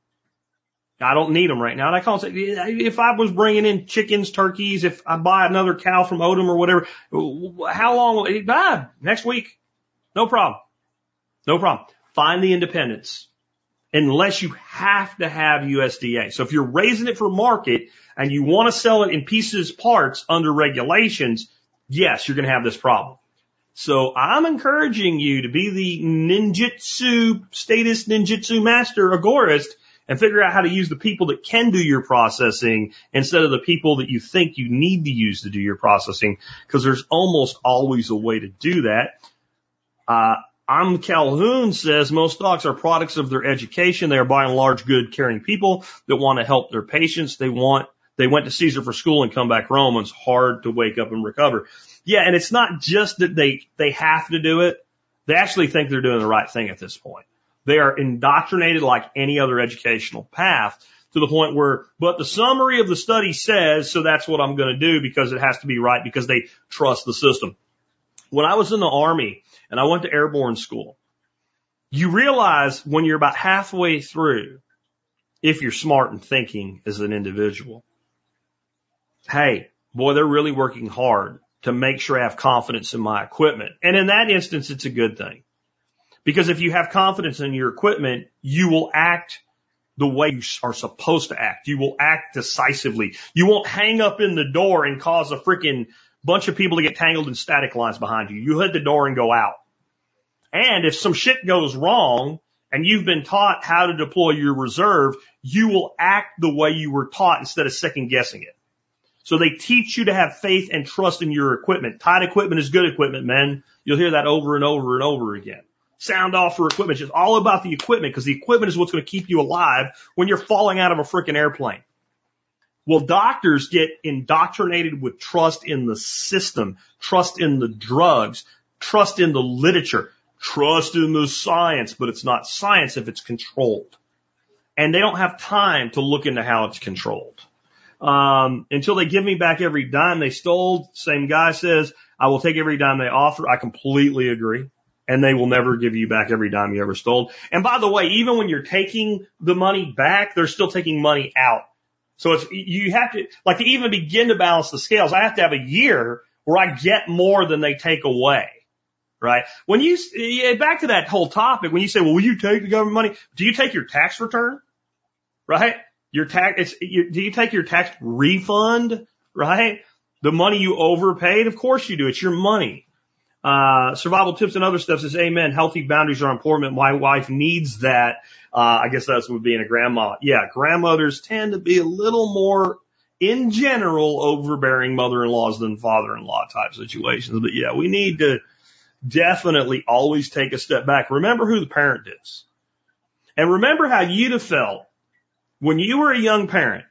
I don't need them right now. And I call say, if I was bringing in chickens, turkeys, if I buy another cow from Odom or whatever, how long it buy? Next week. No problem. No problem. Find the independence unless you have to have USDA. So if you're raising it for market and you want to sell it in pieces, parts under regulations, yes, you're going to have this problem. So I'm encouraging you to be the ninjutsu, status ninjutsu master agorist and figure out how to use the people that can do your processing instead of the people that you think you need to use to do your processing because there's almost always a way to do that. Uh, I'm Calhoun says most docs are products of their education. They are by and large good, caring people that want to help their patients. They want, they went to Caesar for school and come back home. It's hard to wake up and recover. Yeah. And it's not just that they, they have to do it. They actually think they're doing the right thing at this point. They are indoctrinated like any other educational path to the point where, but the summary of the study says, so that's what I'm going to do because it has to be right because they trust the system. When I was in the army, and I went to airborne school. You realize when you're about halfway through, if you're smart and thinking as an individual, hey, boy, they're really working hard to make sure I have confidence in my equipment. And in that instance, it's a good thing. Because if you have confidence in your equipment, you will act the way you are supposed to act. You will act decisively. You won't hang up in the door and cause a freaking bunch of people to get tangled in static lines behind you. You hit the door and go out. And if some shit goes wrong and you've been taught how to deploy your reserve, you will act the way you were taught instead of second guessing it. So they teach you to have faith and trust in your equipment. Tight equipment is good equipment, men. You'll hear that over and over and over again. Sound off for equipment. It's all about the equipment because the equipment is what's going to keep you alive when you're falling out of a freaking airplane. Well, doctors get indoctrinated with trust in the system, trust in the drugs, trust in the literature, trust in the science, but it's not science if it's controlled. And they don't have time to look into how it's controlled. Um, until they give me back every dime they stole, same guy says, I will take every dime they offer. I completely agree. And they will never give you back every dime you ever stole. And by the way, even when you're taking the money back, they're still taking money out so it's, you have to, like to even begin to balance the scales, I have to have a year where I get more than they take away. Right? When you, back to that whole topic, when you say, well, will you take the government money? Do you take your tax return? Right? Your tax, it's, you, do you take your tax refund? Right? The money you overpaid? Of course you do. It's your money. Uh, survival tips and other stuff says, amen. Healthy boundaries are important. My wife needs that. Uh, I guess that's would being a grandma. Yeah, grandmothers tend to be a little more, in general, overbearing mother-in-laws than father-in-law type situations. But yeah, we need to definitely always take a step back. Remember who the parent is. And remember how you'd have felt when you were a young parent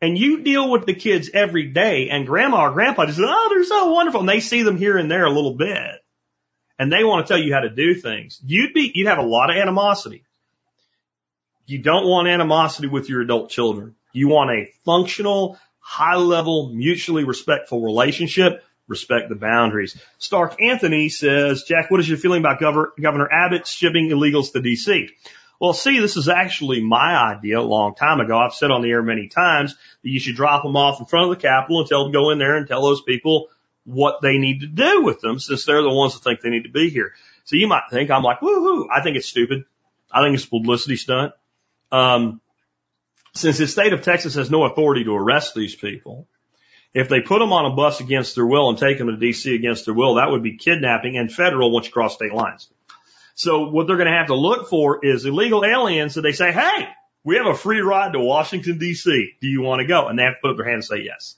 and you deal with the kids every day and grandma or grandpa just, oh, they're so wonderful. And they see them here and there a little bit and they want to tell you how to do things. You'd be, you'd have a lot of animosity. You don't want animosity with your adult children. You want a functional, high level, mutually respectful relationship. Respect the boundaries. Stark Anthony says, Jack, what is your feeling about Governor, Governor Abbott shipping illegals to DC? Well, see, this is actually my idea a long time ago. I've said on the air many times that you should drop them off in front of the Capitol and tell them to go in there and tell those people what they need to do with them since they're the ones that think they need to be here. So you might think I'm like, woohoo. I think it's stupid. I think it's a publicity stunt. Um, since the state of Texas has no authority to arrest these people, If they put them on a bus against their will and take them to DC against their will, that would be kidnapping and federal once you cross state lines. So what they're going to have to look for is illegal aliens that they say, Hey, we have a free ride to Washington DC. Do you want to go? And they have to put up their hand and say yes.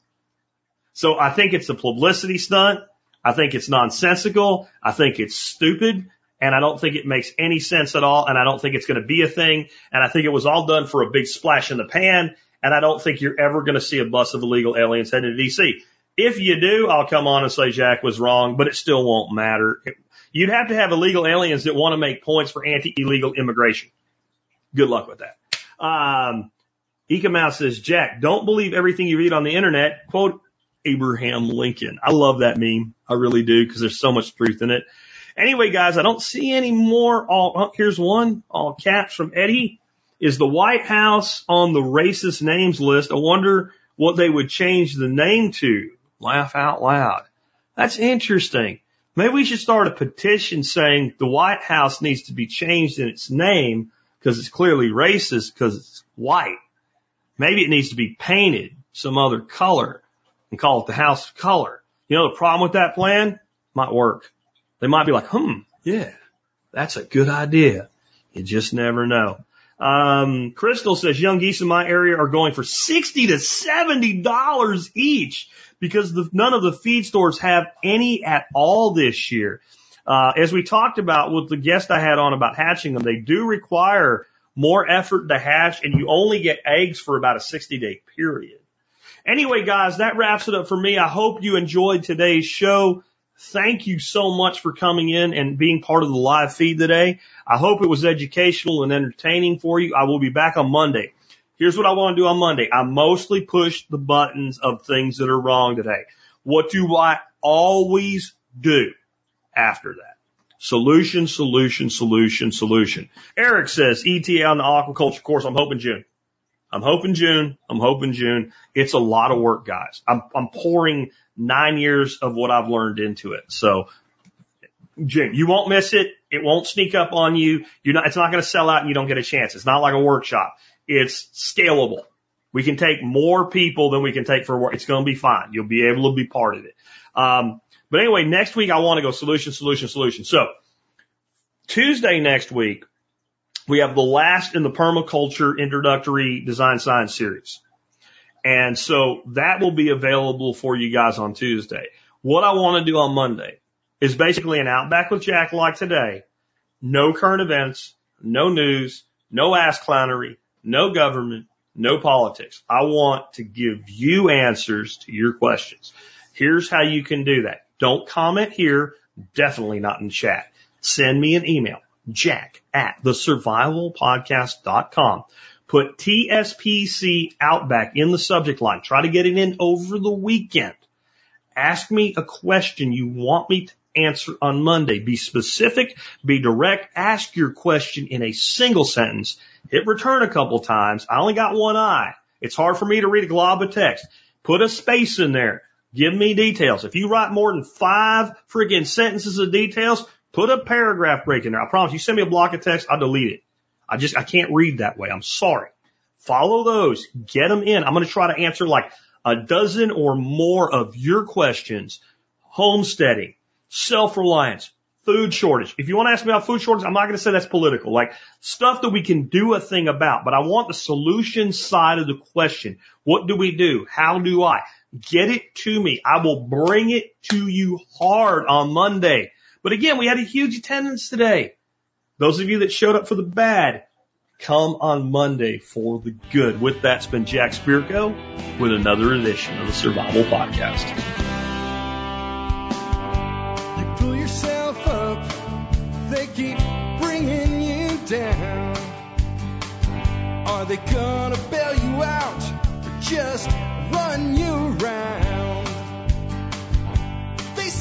So I think it's a publicity stunt. I think it's nonsensical. I think it's stupid. And I don't think it makes any sense at all. And I don't think it's going to be a thing. And I think it was all done for a big splash in the pan. And I don't think you're ever going to see a bus of illegal aliens heading to DC. If you do, I'll come on and say Jack was wrong, but it still won't matter. You'd have to have illegal aliens that want to make points for anti-illegal immigration. Good luck with that. Um, Eka says, Jack, don't believe everything you read on the internet. Quote Abraham Lincoln. I love that meme. I really do because there's so much truth in it. Anyway, guys, I don't see any more. All oh, here's one. All caps from Eddie. Is the White House on the racist names list? I wonder what they would change the name to. Laugh out loud. That's interesting. Maybe we should start a petition saying the White House needs to be changed in its name because it's clearly racist because it's white. Maybe it needs to be painted some other color and call it the House of Color. You know, the problem with that plan might work. They might be like, hmm, yeah, that's a good idea. You just never know. Um, Crystal says young geese in my area are going for 60 to 70 dollars each because the, none of the feed stores have any at all this year. Uh, as we talked about with the guest I had on about hatching them, they do require more effort to hatch and you only get eggs for about a 60 day period. Anyway, guys, that wraps it up for me. I hope you enjoyed today's show. Thank you so much for coming in and being part of the live feed today. I hope it was educational and entertaining for you. I will be back on Monday. Here's what I want to do on Monday. I mostly push the buttons of things that are wrong today. What do I always do after that? Solution, solution, solution, solution. Eric says ETA on the aquaculture course. I'm hoping June. I'm hoping June. I'm hoping June. It's a lot of work, guys. I'm, I'm pouring nine years of what I've learned into it. So June, you won't miss it. It won't sneak up on you. You're not, it's not going to sell out and you don't get a chance. It's not like a workshop. It's scalable. We can take more people than we can take for work. It's going to be fine. You'll be able to be part of it. Um, but anyway, next week I want to go solution, solution, solution. So Tuesday next week, we have the last in the permaculture introductory design science series. And so that will be available for you guys on Tuesday. What I want to do on Monday is basically an Outback with Jack like today. No current events, no news, no ass clownery, no government, no politics. I want to give you answers to your questions. Here's how you can do that. Don't comment here. Definitely not in chat. Send me an email jack at thesurvivalpodcast.com. Put TSPC Outback in the subject line. Try to get it in over the weekend. Ask me a question you want me to answer on Monday. Be specific, be direct, ask your question in a single sentence. Hit return a couple times. I only got one eye. It's hard for me to read a glob of text. Put a space in there. Give me details. If you write more than five friggin' sentences of details, Put a paragraph break in there. I promise you send me a block of text, I'll delete it. I just, I can't read that way. I'm sorry. Follow those. Get them in. I'm going to try to answer like a dozen or more of your questions. Homesteading, self-reliance, food shortage. If you want to ask me about food shortage, I'm not going to say that's political. Like stuff that we can do a thing about, but I want the solution side of the question. What do we do? How do I? Get it to me. I will bring it to you hard on Monday. But again, we had a huge attendance today. Those of you that showed up for the bad, come on Monday for the good. With that, it's been Jack Spirko with another edition of the Survival Podcast. You pull yourself up, they keep bringing you down. Are they gonna bail you out or just run you around?